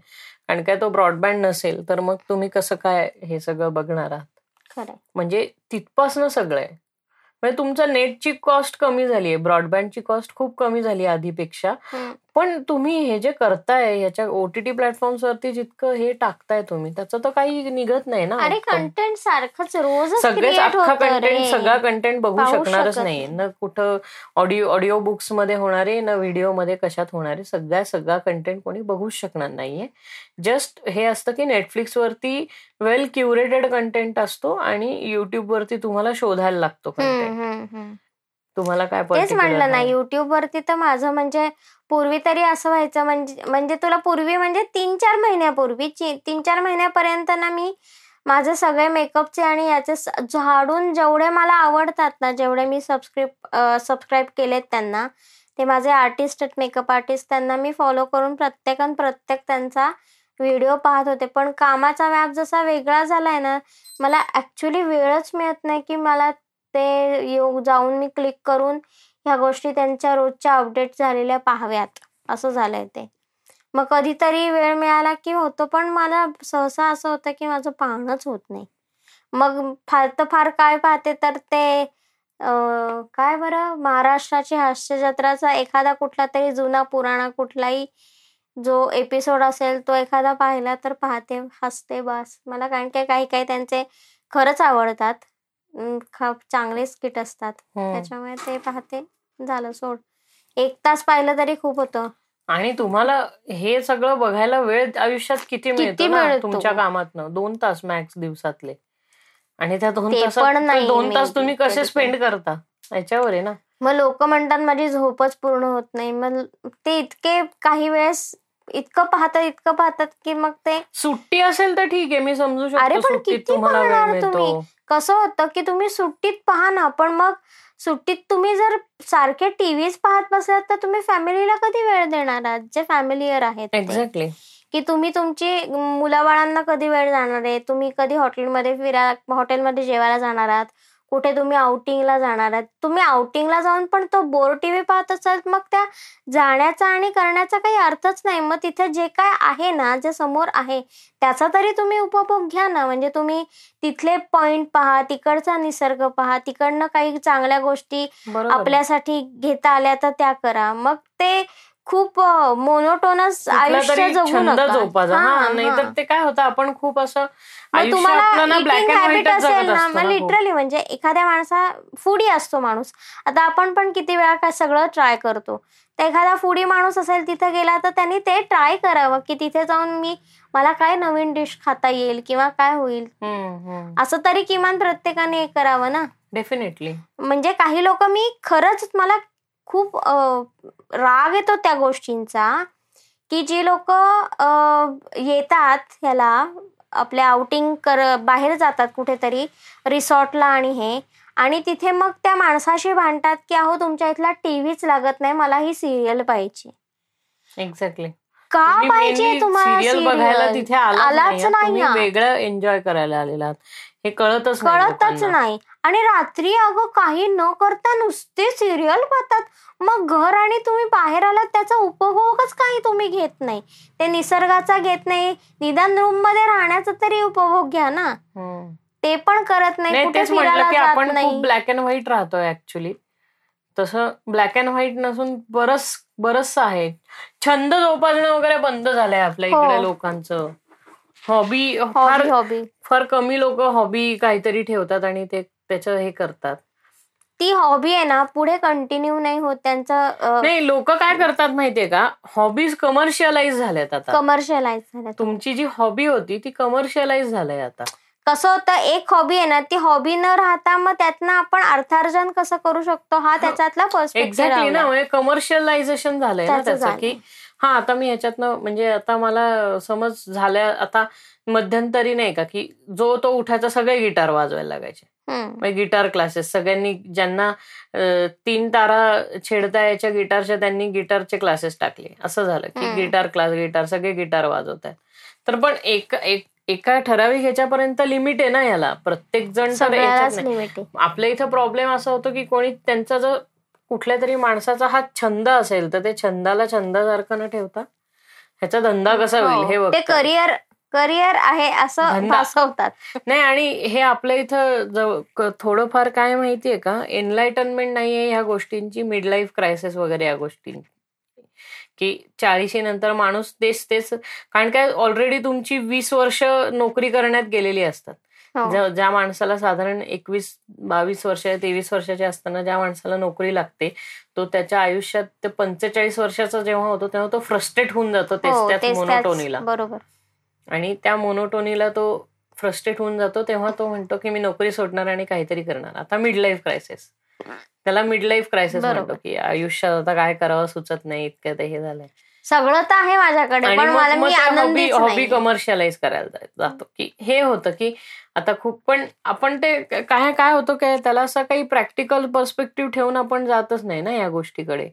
कारण काय तो ब्रॉडबँड नसेल तर मग तुम्ही कसं काय हे सगळं बघणार आहात? म्हणजे तिथपासनं सगळं आहे. म्हणजे तुमचं नेटची कॉस्ट कमी झाली आहे ब्रॉडबँडची कॉस्ट खूप कमी झाली आहे आधीपेक्षा. पण तुम्ही हे जे करताय याच्या ओटीटी प्लॅटफॉर्म्स वरती जितकं हे टाकताय तुम्ही त्याचं तर काही निघत नाही ना अरे कंटेंट सारखंच रोज सगळेच अख्खा कंटेंट सगळा कंटेंट बघू शकणारच नाही. न कुठं ऑडिओ ऑडिओ बुक्समध्ये होणारे न व्हिडिओमध्ये कशात होणारे सगळ्या सगळा कंटेंट कोणी बघूच शकणार नाहीये. जस्ट हे असतं की नेटफ्लिक्स वरती वेल क्युरेटेड कंटेंट असतो आणि युट्यूब वरती तुम्हाला शोधायला लागतो कंटेंट तुम्हाला काय तेच म्हणलं ना युट्यूब वरती तर माझं म्हणजे पूर्वी तरी असं व्हायचं म्हणजे म्हणजे तुला पूर्वी म्हणजे तीन चार महिन्यापूर्वी तीन चार महिन्यापर्यंत ना मी माझे सगळे मेकअपचे आणि याचे झाडून जेवढे मला आवडतात ना जेवढे मी सबस्क्राईब सबस्क्राईब केलेत त्यांना ते माझे आर्टिस्ट आहेत मेकअप आर्टिस्ट त्यांना मी फॉलो करून प्रत्येकान प्रत्येक त्यांचा व्हिडिओ पाहत होते. पण कामाचा व्याप जसा वेगळा झालाय ना मला ऍक्च्युली वेळच मिळत नाही की मला ते येऊ जाऊन मी क्लिक करून ह्या गोष्टी त्यांच्या रोजच्या अपडेट झालेल्या पाहाव्यात. असं झालंय ते. मग कधीतरी वेळ मिळाला की होतो पण मला सहसा असं होतं की माझं पाहणंच होत नाही. मग फार तर फार काय पाहते तर ते काय बरं? महाराष्ट्राची हास्य जत्राचा एखादा कुठला तरी जुना पुराणा कुठलाही जो एपिसोड असेल तो एखादा पाहिला तर पाहते हसते बस. मला कारण की काही काही त्यांचे खरंच आवडतात. चांगले स्किट असतात. त्याच्यामुळे ते पाहते. झालं सोड. एक तास पाहिलं तरी खूप होतं. आणि तुम्हाला हे सगळं बघायला वेळ आयुष्यात किती मिळतो तुमच्या कामात दोन तास मॅक्स दिवसातले. आणि त्या दोन तास दोन तास तुम्ही कसे स्पेंड करता? याच्यावर आहे ना. मग लोक म्हणतात माझी झोपच पूर्ण होत नाही. मग ते इतके काही वेळेस इतकं पाहतात इतकं पाहतात की मग ते सुट्टी असेल तर ठीक आहे मी समजू शकतो अरे पण किती तुम्हाला तुम्ही? कसं होतं की तुम्ही सुट्टीत पहा ना पण मग सुट्टीत तुम्ही जर सारखे टीव्हीच पाहत बसलात तर तुम्ही फॅमिलीला कधी वेळ देणार आहात? जे फॅमिलीयर आहेत एक्झॅक्टली की तुम्ही तुमची मुलाबाळांना कधी वेळ जाणार आहे? तुम्ही कधी हॉटेलमध्ये फिरायला हॉटेलमध्ये जेवायला जाणार आहात? कुठे तुम्ही आउटिंगला जाणार आहात? तुम्ही आउटिंगला जाऊन पण तो बोर टीव्ही पाहत असाल मग त्या जाण्याचा आणि करण्याचा काही अर्थच नाही. मग तिथे जे काय आहे ना जे समोर आहे त्याचा तरी तुम्ही उपभोग घ्या ना. म्हणजे तुम्ही तिथले पॉइंट पहा तिकडचा निसर्ग पहा तिकडनं काही चांगल्या गोष्टी आपल्यासाठी घेता आल्या तर त्या करा. मग ते खूप मोनोटोनस आयुष्य जगू नका. नाहीतर ते काय होतं आपण खूप असं तुम्हाला हॅबिट असेल ना मग लिटरली म्हणजे एखाद्या माणसा फुडी असतो माणूस. आता आपण पण किती वेळा काय सगळं ट्राय करतो. तर एखादा फुडी माणूस असेल तिथे गेला तर त्यांनी ते ट्राय करावं की तिथे जाऊन मी मला काय नवीन डिश खाता येईल किंवा काय होईल. असं तरी किमान प्रत्येकाने करावं ना. डेफिनेटली म्हणजे काही लोक मी खरंच मला खूप राग येतो त्या गोष्टींचा की जी लोक येतात ह्याला आपल्या आउटिंग कर बाहेर जातात कुठेतरी रिसॉर्टला आणि हे आणि तिथे मग त्या माणसाशी भांडतात की अहो तुमच्या इथला टीव्हीच लागत नाही मला ही सिरियल पाहिजे. एक्झॅक्टली का पाहिजे तुम्हाला बघायला तिथे आलाच नाही वेगळं एन्जॉय करायला आलेला हे कळतच कळतच नाही. आणि रात्री अगं काही न करता नुसते सिरियल पाहतात. मग घर आणि तुम्ही बाहेर आलात त्याचा उपभोगच काही तुम्ही घेत नाही. ते निसर्गाचा घेत नाही. निदान रूममध्ये राहण्याचा तरी उपभोग घ्या ना. ते पण करत नाही. कुठे फिरायला आपण खूप ब्लॅक अँड व्हाईट राहतो ऍक्च्युली तसं ब्लॅक अँड व्हाईट नसून बरस बरस आहे. छंद जोपासणं वगैरे बंद झालंय आपल्या इकडे हो. लोकांचं. हॉबी हॉबी फार कमी लोक हॉबी काहीतरी ठेवतात आणि ते त्याचं हे करतात. ती हॉबी आहे ना पुढे कंटिन्यू नाही होत त्यांचं नाही लोक काय करतात माहितीये का? हॉबीज कमर्शियलाइज झाल्यात आता. कमर्शियलाइज झाल्या तुमची जी हॉबी होती ती कमर्शियलाइज झालंय आता. कसं होतं एक हॉबी आहे ना ती हॉबी न राहता मग त्यातनं आपण अर्थार्जन कसं करू शकतो? हा त्याच्यातला एक्झॅक्टली ना म्हणजे कमर्शियलायझेशन झालंय ना त्याचं की हा आता मी ह्याच्यातनं म्हणजे आता मला समज झाल्या आता मध्यंतरी नाही का की जो तो उठायचा सगळे गिटार वाजवायला लागायचे. गिटार क्लासेस सगळ्यांनी ज्यांना तीन तारा छेडता याच्या गिटारच्या त्यांनी गिटारचे क्लासेस टाकले. असं झालं की गिटार क्लास गिटार सगळे गिटार वाजवत आहेत तर पण एक एक एका ठराविक ह्याच्यापर्यंत लिमिट आहे ना याला? प्रत्येक जण आपल्या इथं प्रॉब्लेम असा होतो की कोणी त्यांचा जर कुठल्या तरी माणसाचा हा छंद असेल तर ते छंदाला छंदासारखं न ठेवता ह्याचा धंदा कसा होईल हे हो, करिअर करिअर आहे असं भासवतात नाही आणि हे आपल्या इथं थोडंफार काय माहितीये का? एनलायटनमेंट नाहीये ह्या गोष्टींची मिड लाईफ क्रायसिस वगैरे या गोष्टी की चाळीशी नंतर माणूस तेच तेच कारण काय ऑलरेडी तुमची वीस वर्ष नोकरी करण्यात गेलेली असतात. ज्या ज्या माणसाला साधारण एकवीस बावीस वर्ष तेवीस वर्षाचे असताना ज्या माणसाला नोकरी लागते तो त्याच्या आयुष्यात ते पंचेचाळीस वर्षाचा जेव्हा होतो तेव्हा तो फ्रस्ट्रेट होऊन जातो हो, त्याच. मोनोटोनीला बरोबर. आणि त्या मोनोटोनीला तो फ्रस्ट्रेट होऊन जातो तेव्हा तो म्हणतो की मी नोकरी सोडणार आणि काहीतरी करणार. आता मिड लाईफ क्रायसिस त्याला मिड लाईफ क्रायसिस. म्हणतो की आयुष्यात आता काय करावं सुचत नाही इतकं ते हे झालंय. सगळं तर आहे माझ्याकडे पण मला मी हॉबी आनंदीच हॉबी कमर्शियलाइज करायला जातो. की हे होतं की आता खूप पण आपण ते काय काय होतं काय त्याला असं काही प्रॅक्टिकल पर्स्पेक्टिव्ह ठेवून आपण जातच नाही ना या गोष्टीकडे.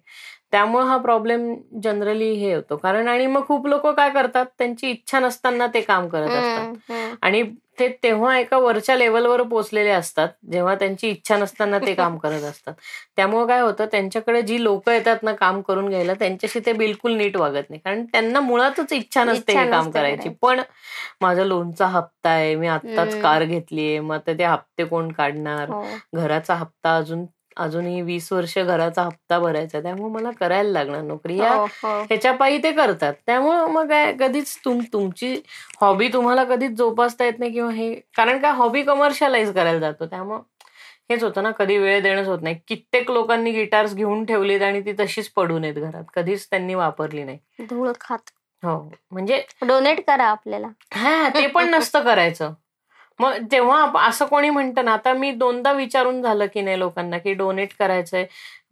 त्यामुळे हा प्रॉब्लेम जनरली हे होतो. कारण आणि मग खूप लोक काय करतात? त्यांची इच्छा नसताना ते काम करत असतात. आणि ते तेव्हा एका वरच्या लेवलवर पोहोचलेले असतात जेव्हा त्यांची इच्छा नसताना ते काम करत असतात त्यामुळे काय होतं त्यांच्याकडे जी लोक येतात ना काम करून घ्यायला त्यांच्याशी ते बिलकुल नीट वागत नाही कारण त्यांना मुळातच इच्छा नसते हे काम करायची. पण माझा लोनचा हप्ता आहे मी आत्ताच. कार घेतलीये मग आता ते हप्ते कोण काढणार हो. घराचा हप्ता अजून अजूनही वीस वर्ष घराचा हप्ता भरायचा त्यामुळे मला करायला लागणार नोकरी. या हो, हो. ह्याच्या पायी ते करतात. त्यामुळं मग काय कधीच तुम तुमची हॉबी तुम्हाला कधीच जोपासता येत नाही किंवा हे कारण काय हॉबी कमर्शियलाइज करायला जातो. त्यामुळं हेच होतं ना कधी वेळ देणंच होत नाही. कित्येक लोकांनी गिटार्स घेऊन ठेवलीत आणि ती तशीच पडून आहेत घरात. कधीच त्यांनी वापरली नाही. धूळ खात. हो म्हणजे डोनेट करा आपल्याला. हा ते पण नसतं करायचं. मग तेव्हा आप- असं कोणी म्हणतं ना आता मी दोनदा विचारून झालं की नाही लोकांना की डोनेट करायचंय.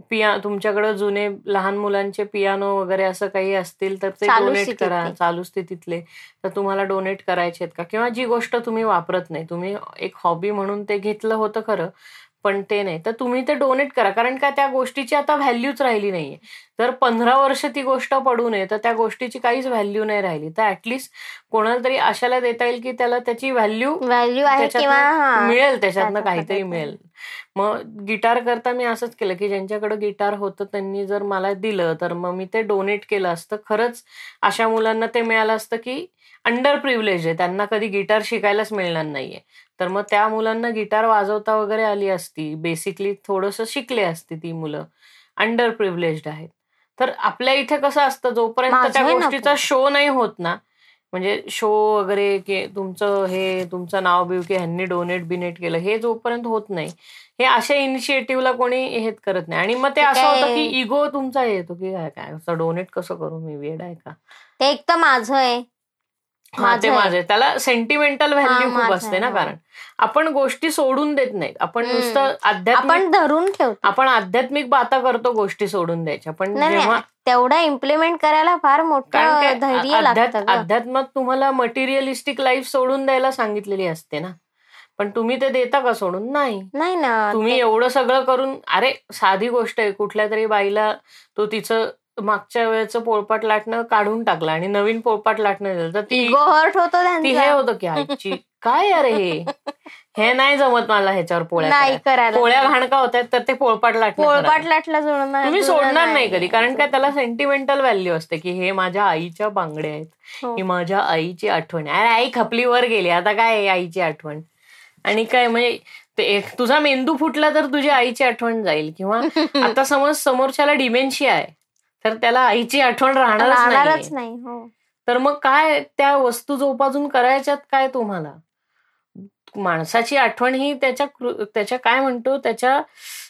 पिया तुमच्याकडे जुने लहान मुलांचे पियानो वगैरे असं काही असतील तर ते डोनेट. करा. चालू स्थितीतले. तर तुम्हाला डोनेट करायचे आहेत का? किंवा जी गोष्ट तुम्ही वापरत नाही. तुम्ही एक हॉबी म्हणून ते घेतलं होतं खरं पण ते नाही. तर तुम्ही ते डोनेट करा. कारण का त्या गोष्टीची आता व्हॅल्यूच राहिली नाहीये. जर पंधरा वर्ष ती गोष्ट पडू नये तर त्या गोष्टीची काहीच व्हॅल्यू नाही राहिली. तर ऍटलिस्ट कोणाला तरी अशाला देता येईल की त्याला त्याची व्हॅल्यू व्हॅल्यू. मिळेल त्याच्यातनं काहीतरी काहीतरी. मिळेल. मग गिटार करता मी असंच केलं की ज्यांच्याकडे गिटार होतं त्यांनी जर मला दिलं तर मग मी ते डोनेट केलं असतं. खरंच अशा मुलांना ते मिळालं असतं की अंडर प्रिव्हिलेज आहे. त्यांना कधी गिटार शिकायलाच मिळणार नाहीये. तर मग त्या मुलांना गिटार वाजवता वगैरे आली असती. बेसिकली थोडंसं शिकले असते ती मुलं. अंडर प्रिव्हिलेज आहेत. तर आपल्या इथे कसं असतं जोपर्यंत त्या गोष्टीचा शो नाही होत ना म्हणजे शो वगैरे की तुमचं हे तुमचं नाव बिव की ह्यांनी डोनेट बिनेट केलं हे जोपर्यंत होत नाही हे अशा इनिशिएटिव्हला कोणी हे करत नाही. आणि मग ते असं होतं की इगो तुमचा येतो की काय काय असं डोनेट कसं करू? मी वेड आहे का? ते एक तर माझं आहे. माझं. माझे. त्याला सेंटिमेंटल व्हॅल्यू खूप असते ना कारण आपण गोष्टी सोडून देत नाहीत. आपण. नुसतं आध्यात्मिक आपण धरून ठेवतो. आपण आध्यात्मिक बाता करतो गोष्टी सोडून द्यायच्या. पण तेवढं इम्प्लिमेंट करायला फार मोठं धैर्य लागतं. अध्यात्मात तुम्हाला मटेरियलिस्टिक लाईफ सोडून द्यायला सांगितलेली असते ना. पण तुम्ही ते देता का सोडून? नाही. नाही ना. तुम्ही एवढं सगळं करून अरे साधी गोष्ट आहे. कुठल्या तरी बाईला तो तिचं मागच्या वेळेचं पोळपाट लाटणं काढून टाकलं आणि नवीन पोळपाट लाटणं दिलं तर ती हर्ट होतो ती हे होतं की आईची काय अरे हे हे नाही जमत मला ह्याच्यावर पोळ्या नाही करायला. पोळ्या घाणका होत्या तर ते पोळपाट लाटणं पोळपाट. लाटला जुळणार तुम्ही सोडणार नाही कधी कारण काय त्याला सेंटिमेंटल व्हॅल्यू असते की हे माझ्या आईच्या बांगड्या आहेत हो. ही माझ्या आईची आठवण आहे. अरे आई खपली वर गेली आता काय आईची आठवण आणि काय म्हणजे तुझा मेंदू फुटला तर तुझी आईची आठवण जाईल किंवा आता समज समोरच्याला डिमेन्शिया आहे तर त्याला आईची आठवण राहणारच नाही हो. तर मग काय त्या वस्तू जोपासून करायच्यात काय तुम्हाला? माणसाची आठवण ही त्याच्या त्याच्या काय म्हणतो? त्याच्या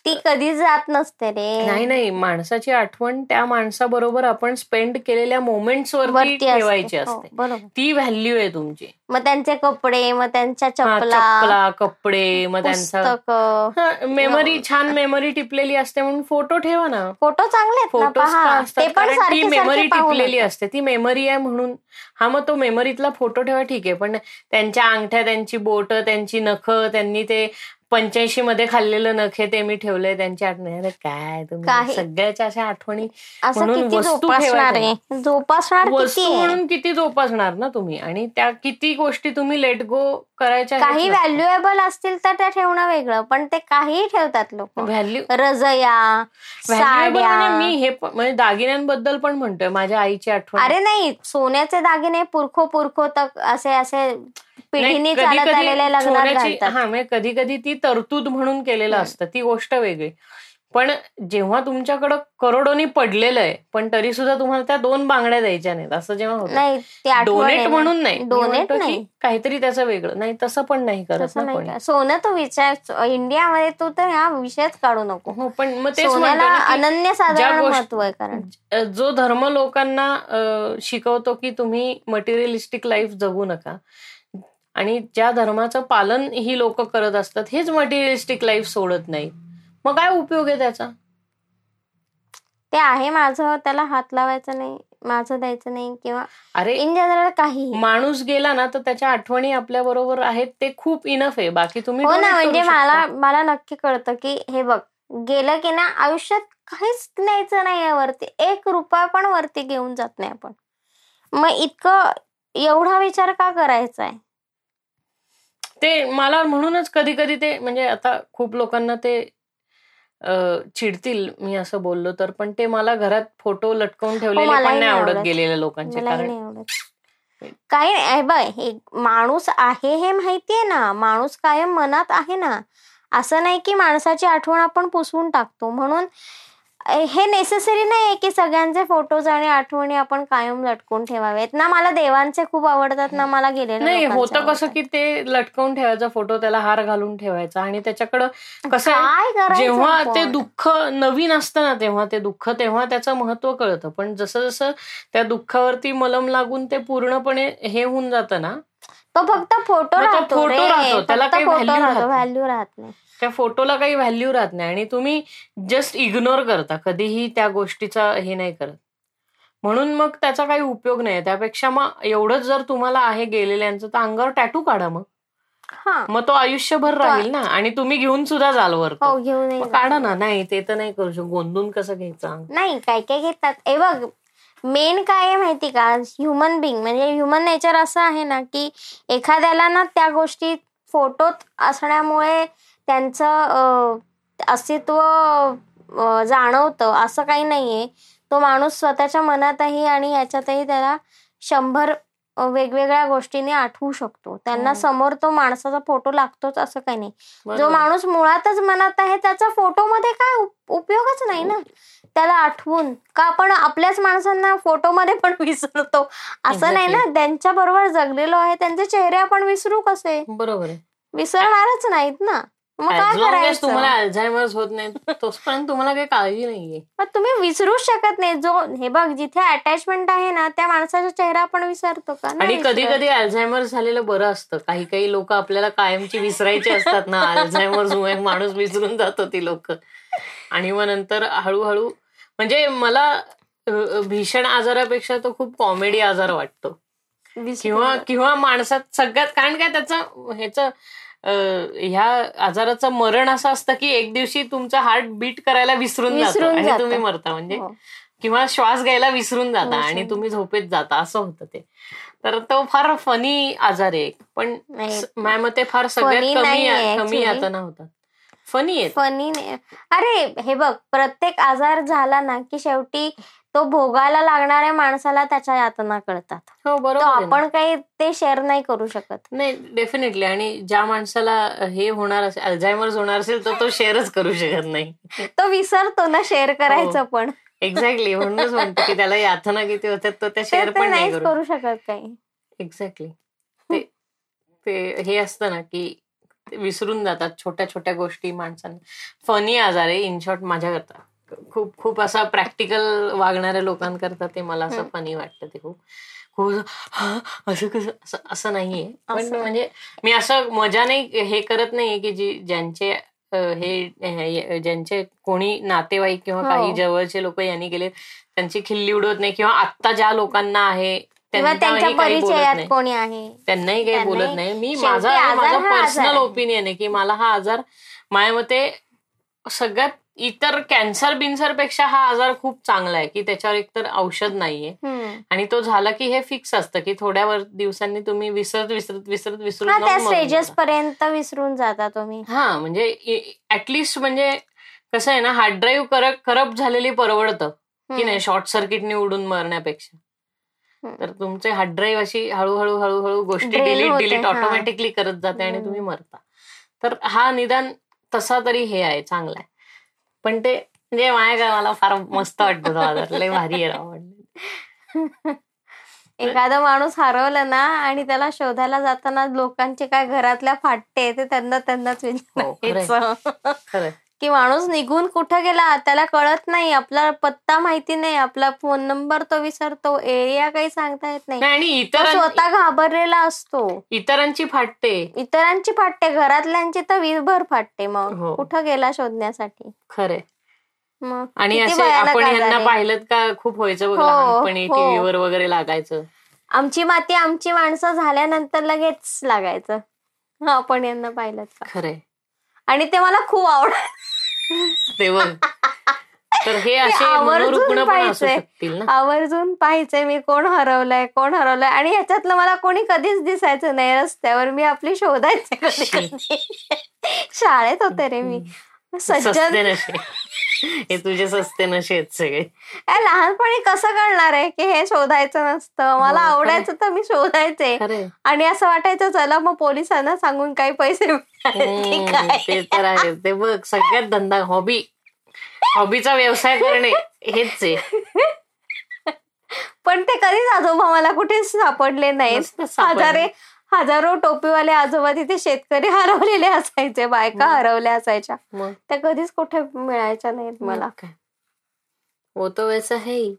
ती कधी जात नसते रे. नाही नाही माणसाची आठवण त्या माणसाबरोबर आपण स्पेंड केलेल्या मोमेंट्स वरती ठेवायची असते. हो, असते. ती व्हॅल्यू आहे तुमची. मग त्यांचे कपडे मग त्यांच्या चपला कपडे मग त्यांचा मेमरी छान मेमरी टिपलेली असते म्हणून फोटो ठेवा ना. फोटो चांगले असतात? ते मेमरी टिपलेली. असते. ती मेमरी आहे म्हणून. हा मग तो मेमरीतला फोटो ठेवा ठीक आहे. पण त्यांच्या अंगठ्या त्यांची बोट त्यांची नखं त्यांनी ते पंच्याऐंशी मध्ये खाल्लेलं नखे ते मी ठेवलंय त्यांची आठवण अरे काय तुम्ही? काही- सगळ्याच्या अशा आठवणी म्हणून जोपासणार म्हणून किती जोपासणार ना तुम्ही? आणि त्या किती गोष्टी तुम्ही लेट गो करायच्या काही व्हॅल्युएबल असतील तर त्या ठेवणं वेगळं पण ते काहीही ठेवतात लोक. व्हॅल्यू रजया व्हॅल्युएबल मी हे म्हणजे दागिन्यांबद्दल पण म्हणतोय माझ्या आईची आठवण. अरे नाही सोन्याचे दागिने पुरखो पुरखो तक असे असे पिढीने चालत लग्नात हा म्हणजे कधी कधी ती तरतूद म्हणून केलेलं असतं ती गोष्ट वेगळी. पण जेव्हा तुमच्याकडं करोडोनी पडलेलं आहे पण तरी सुद्धा तुम्हाला त्या दोन बांगड्या द्यायच्या नाहीत. असं जेव्हा होतं. ते डोनेट. म्हणून नाही. की नाही. काहीतरी त्याचं वेगळं. नाही तसं पण नाही करत ना सोनं तो विचार इंडियामध्ये तू तर हा विषयच काढू नको. हो पण मग की अनन्य साधारण महत्त्व आहे कारण. जो धर्म लोकांना शिकवतो की तुम्ही मटेरियलिस्टिक लाईफ जगू नका आणि ज्या धर्माचं पालन ही लोक करत असतात हेच मटेरियलिस्टिक लाईफ सोडत नाही. मग काय उपयोग आहे त्याचा? ते आहे माझं त्याला हात लावायचा नाही माझं द्यायचं नाही किंवा अरे इन जनरल काही माणूस गेला ना तर त्याच्या आठवणी आपल्या बरोबर आहेत ते खूप इनफ आहे. बाकी तुम्ही हो ना म्हणजे. मला मला नक्की कळतं की हे बघ गेलं की ना आयुष्यात काहीच न्यायचं नाही वरती. एक रुपया पण वरती घेऊन जात नाही आपण. मग इतकं एवढा विचार का करायचा आहे ते मला म्हणूनच कधी कधी ते म्हणजे आता खूप लोकांना ते चिडतील मी असं बोललो तर पण ते मला घरात फोटो लटकवून ठेवलेले पण हो, नाही नाही आवडत. गेलेल्या लोकांचे कारण हे बघ हे माणूस आहे हे माहितीये ना माणूस कायम मनात आहे ना. असं नाही की माणसाची आठवण आपण पुसवून टाकतो. म्हणून हे नेसेसरी नाही आहे की सगळ्यांचे फोटोज आणि आठवणी आपण कायम लटकून ठेवावेत ना मला देवांचे खूप आवडतात ना मला गेलेल्या नाही होतं कसं. की ते लटकवून ठेवायचा फोटो त्याला हार घालून ठेवायचा आणि त्याच्याकडं कसं जेव्हा ते? दुःख नवीन असतं ना तेव्हा ते दुःख तेव्हा त्याचं महत्त्व कळतं पण जसं जसं त्या दुःखावरती मलम लागून ते पूर्णपणे हे होऊन जातं ना तो फक्त फोटो राहतो. व्हॅल्यू राहत नाही त्या फोटोला काही व्हॅल्यू राहत नाही आणि तुम्ही जस्ट इग्नोर करता. कधीही त्या गोष्टीचा हे नाही करत. म्हणून मग त्याचा काही उपयोग नाही. त्यापेक्षा मग एवढंच जर तुम्हाला आहे गेलेल्यांचं तर अंगावर टॅटू काढा मग. हा. मग तो आयुष्यभर राहील ना. आणि तुम्ही घेऊन सुद्धा जाल वर तो. हो काढा ना. नाही ते तर नाही करू शकत. गोंधून कसं घ्यायचं? नाही काय काय घेतात? हे बघ मेन काय आहे माहिती का? ह्युमन बिंग म्हणजे ह्युमन नेचर असं आहे ना की एखाद्याला ना त्या गोष्टी फोटोत असण्यामुळे त्यांचं अस्तित्व जाणवतं असं काही नाहीये. तो माणूस स्वतःच्या मनातही आणि ह्याच्यातही त्याला शंभर वेगवेगळ्या गोष्टीने आठवू शकतो. त्यांना हो. समोर तो माणसाचा फोटो लागतोच असं काही नाही. जो. माणूस मुळातच मनात आहे त्याचा फोटोमध्ये काय उप- उपयोगच नाही ना. त्याला आठवून का आपण आपल्याच माणसांना फोटोमध्ये पण विसरतो? असं नाही ना. त्यांच्या बरोबर जगलेलो आहे त्यांचे चेहरे आपण विसरू कसे? बरोबर आहे. विसरणारच नाहीत ना. तुम्हाला अल्झायमर्स होत नाही तोपर्यंत तुम्हाला काही काळजी नाहीये. तुम्ही विसरूच शकत नाही. जो हे बघ जिथे अटॅचमेंट आहे ना त्या माणसाचा चेहरा आपण विसरतो का? आणि कधी. कधी अल्झायमर झालेलं बरं असतं. काही काही लोक आपल्याला कायमची विसरायची असतात ना. अल्झायमर माणूस विसरून जातो ती लोक. आणि मग नंतर हळूहळू म्हणजे मला भीषण आजारापेक्षा तो खूप कॉमेडी आजार वाटतो. किंवा. किंवा माणसात सगळ्यात कारण काय त्याचं ह्याचं ह्या आजाराचं मरण असं असतं की एक दिवशी तुमचं हार्ट बीट करायला विसरून जातं आणि. तुम्ही मरता म्हणजे हो. किंवा श्वास घ्यायला विसरून जाता आणि तुम्ही झोपेत जाता असं होतं ते तर तो फार फनी आजार आहे. पण माझ्या मते फार सगळ्यात कमी कमी. यातना होतात फनी आहेत फनी नाही अरे हे बघ प्रत्येक आजार झाला ना की शेवटी तो भोगायला लागणाऱ्या माणसाला त्याच्या यातना कळतात. हो तो बरोबर. आपण काही ते शेअर नाही करू शकत. नाही डेफिनेटली आणि ज्या माणसाला हे होणार असेल अल्झायमर्स होणार असेल तर तो शेअरच करू शकत नाही. तो विसरतो ना शेअर करायचं हो. पण. एक्झॅक्टली म्हणूनच म्हणतो की त्याला यातना किती होतात तर त्या ते शेअर ते पण नाही करू. शकत काही. एक्झॅक्टली ते ते हे असतं ना की ते विसरून जातात छोट्या छोट्या गोष्टी माणसांना. फनी आजार आहे इन शॉर्ट माझ्याकरता. खूप खूप असा प्रॅक्टिकल वागणाऱ्या लोकांकरता ते मला असं. फनी वाटतं ते खूप खूप असं, "हा, असं कसं असं नाहीये पण. म्हणजे मी असं मजा नाही हे करत नाहीये की जी ज्यांचे हे हे- ज्यांचे कोणी नातेवाईक किंवा हो. काही जवळचे लोक यांनी गेले त्यांची खिल्ली उडवत नाही किंवा आत्ता ज्या लोकांना आहे त्यांनाही काही बोलत परिचयात नाही. कोणी आहे त्यांनाही काही बोलत नाही मी माझा माझा हा पर्सनल. ओपिनियन आहे की मला हा आजार माझ्या मते सगळ्यात इतर कॅन्सर बिन्सरपेक्षा हा आजार खूप चांगला आहे की त्याच्यावर एकतर औषध नाहीये. आणि तो झाला की हे फिक्स असतं की थोड्या वर दिवसांनी तुम्ही विसरत विसरत विसरत विसरून स्टेजेस. पर्यंत विसरून जाता तुम्ही हा म्हणजे ऍटलिस्ट म्हणजे कसं आहे ना हार्ड ड्राईव्ह करप करप्ट झालेली परवडतं की. नाही शॉर्ट सर्किटने उडून मरण्यापेक्षा. तर तुमचे हार्ड ड्राईव्ह अशी हळूहळू हळूहळू गोष्टी डिलीट डिलीट. ऑटोमॅटिकली करत जाते आणि. तुम्ही मरता तर हा निदान तसा तरी हे आहे चांगला आहे पण ते म्हणजे माझ्या मला फार मस्त वाटतं लय भारी आहे. एखादा माणूस हरवला ना आणि त्याला शोधायला जाताना लोकांचे काय घरातल्या फाटते ते त्यांना त्यांनाच हो. विचारायचं खरंय की माणूस निघून कुठं गेला त्याला कळत नाही आपला पत्ता माहिती नाही आपला फोन नंबर तो विसरतो एरिया काही सांगता येत नाही. आणि तो इतर स्वतः घाबरलेला असतो. इतरांची फाटते. इतरांची फाटते घरातल्यांची तर वीजभर फाटते मग. हो. कुठं गेला शोधण्यासाठी? खरे मग आणि किती असे भयानक आपण आजार यांना आहे. पाहिलं का? खूप व्हायचं बघ हो, लहानपणी हो. टीव्हीवर वगैरे लागायचं. आमची माती आमची माणसं झाल्यानंतर लगेच लागायचं. आपण यांना पाहिलं का? खरे आणि ते मला खूप आवड ते बघ तर हे असे आवर्जून ना? आवर्जून पाहायचंय मी कोण हरवलंय कोण हरवलंय. आणि ह्याच्यातलं मला कोणी कधीच दिसायचं नाही रस्त्यावर. मी आपली शोधायचे कधी कधी. शाळेत होते रे मी. सज्जन हे तुझे सस्ते नशे आहेत सगळे. लहानपणी कसं कळणार आहे की हे शोधायचं नसतं? मला हो, आवडायचं तर मी शोधायचे. आणि असं वाटायचं चला मग पोलिसांना सांगून काही पैसे ते तर आहे ते बघ सगळ्यात धंदा हॉबी. हॉबीचा व्यवसाय करणे हेच आहे. पण ते कधीच आजोबा मला कुठे सापडले नाहीत. सापडले. हजारे हजारो टोपीवाले आजोबा तिथे शेतकरी हरवलेले असायचे बायका हरवल्या असायच्या. मग? त्या कधीच कुठे मिळायच्या नाहीत मला. वो तो वैसा है ही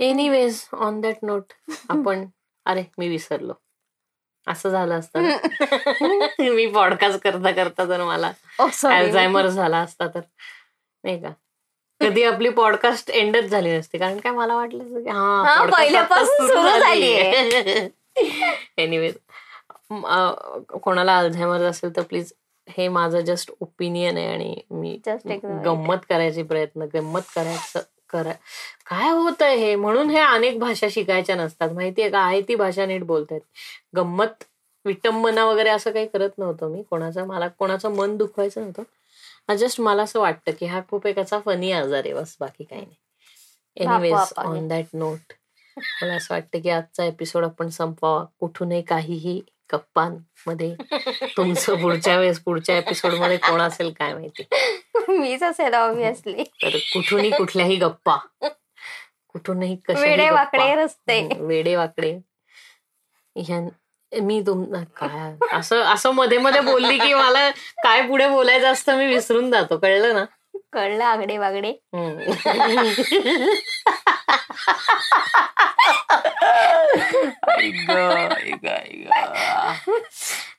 एनिवेज ऑन दॅट नोट आपण अरे मी विसरलो. असं झालं असतं. मी पॉडकास्ट करता करता तर मला Oh. अल्झायमर झाला असता तर. नाही का? कधी आपली पॉडकास्ट एंडच झाली नसती. कारण काय मला वाटलं की हा, हा पहिल्यापासून सुरू झालीये. एनिवेज कोणाला अल्झायमर असेल तर प्लीज हे माझं जस्ट ओपिनियन आहे आणि मी. गंमत करायची प्रयत्न गंमत करायचं करा काय होत हे? म्हणून हे अनेक भाषा शिकायच्या नसतात. माहितीये का? आहे ती भाषा नीट बोलतायत. गंमत विटंबना वगैरे असं काही करत नव्हतं मी. कोणाचं मला कोणाचं मन दुखवायचं नव्हतं. जस्ट मला असं वाटतं की हा खूप एकाचा फनी आजार आहे. बस बाकी काही नाही. एनिवेज ऑन दॅट नोट मला असं वाटतं की आजचा एपिसोड आपण संपवावा. कुठूनही काहीही गप्पांमध्ये तुमचं पुढच्या वेळेस पुढच्या एपिसोडमध्ये कोण असेल काय माहिती. मीच असेल ऑब्विसली तर कुठूनही कुठल्याही गप्पा. कुठूनही वेडे. वाकडे रस्ते. वेडे वाकडे. मी तुम काय असं असं मध्ये मध्ये बोलली की मला काय पुढे बोलायचं असतं मी विसरून जातो. कळलं ना? कळलं आगडे Wagde.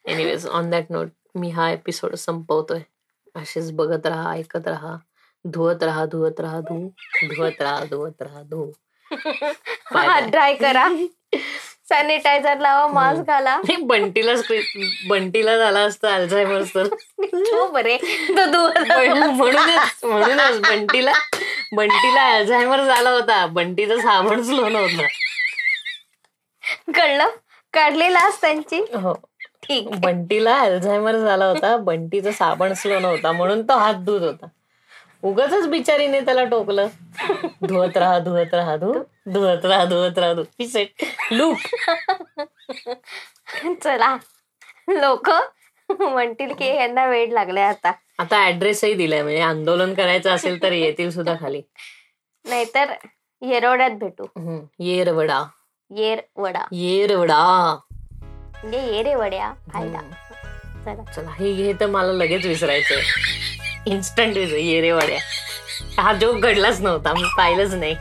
Anyways on that note मी हा एपिसोड संपवतोय असेच बघत राहा ऐकत राहा धुवत राहा धुवत राहा धू धुवत राहा धुवत राहा धू. ड्राय करा. सॅनिटायझर लावा मास्क घाला. बंटीला बंटीला झाला असतं अल्झायमर तर. हो बरे. म्हणूनच म्हणूनच बंटीला बंटीला अल्झायमर झाला होता. बंटीचं साबण स्लो नव्हतं कळलं? काढलेलास त्यांची? हो. ठीक बंटीला अल्झायमर झाला होता. बंटीचं साबण स्लो नव्हता म्हणून तो हात धुत होता. उगाच बिचारीने त्याला टोकलं. धुवत राहा धुवत राहा धु. धुवत राहा धुवत राहा धु. पिसेट लूप चला. लोक म्हणतील की यांना वेळ लागलाय आता. आता ऍड्रेसही दिलाय म्हणजे आंदोलन करायचं असेल तर येतील सुद्धा खाली. नाहीतर येरवड्यात भेटू. येरवडा. येर वडा येरवडा. म्हणजे येरे वड्या खायला चला. चला हे हे तर मला लगेच विसरायचंय. इन्स्टंट विसर येरेवाड्या. हा जोक घडलाच नव्हता मी पाहिलंच नाही.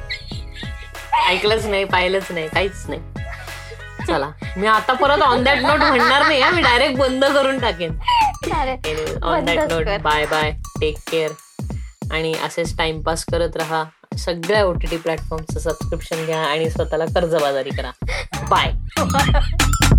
ऐकलंच नाही पाहिलंच नाही काहीच नाही. चला मी आता परत ऑन दॅट नोट म्हणणार नाही मी डायरेक्ट बंद करून टाकेन. On that note. Bye bye take care आणि असेच टाइमपास करत राहा. सगळ्या ओ टी टी प्लॅटफॉर्मचं सबस्क्रिप्शन घ्या आणि स्वतःला कर्जबाजारी करा. बाय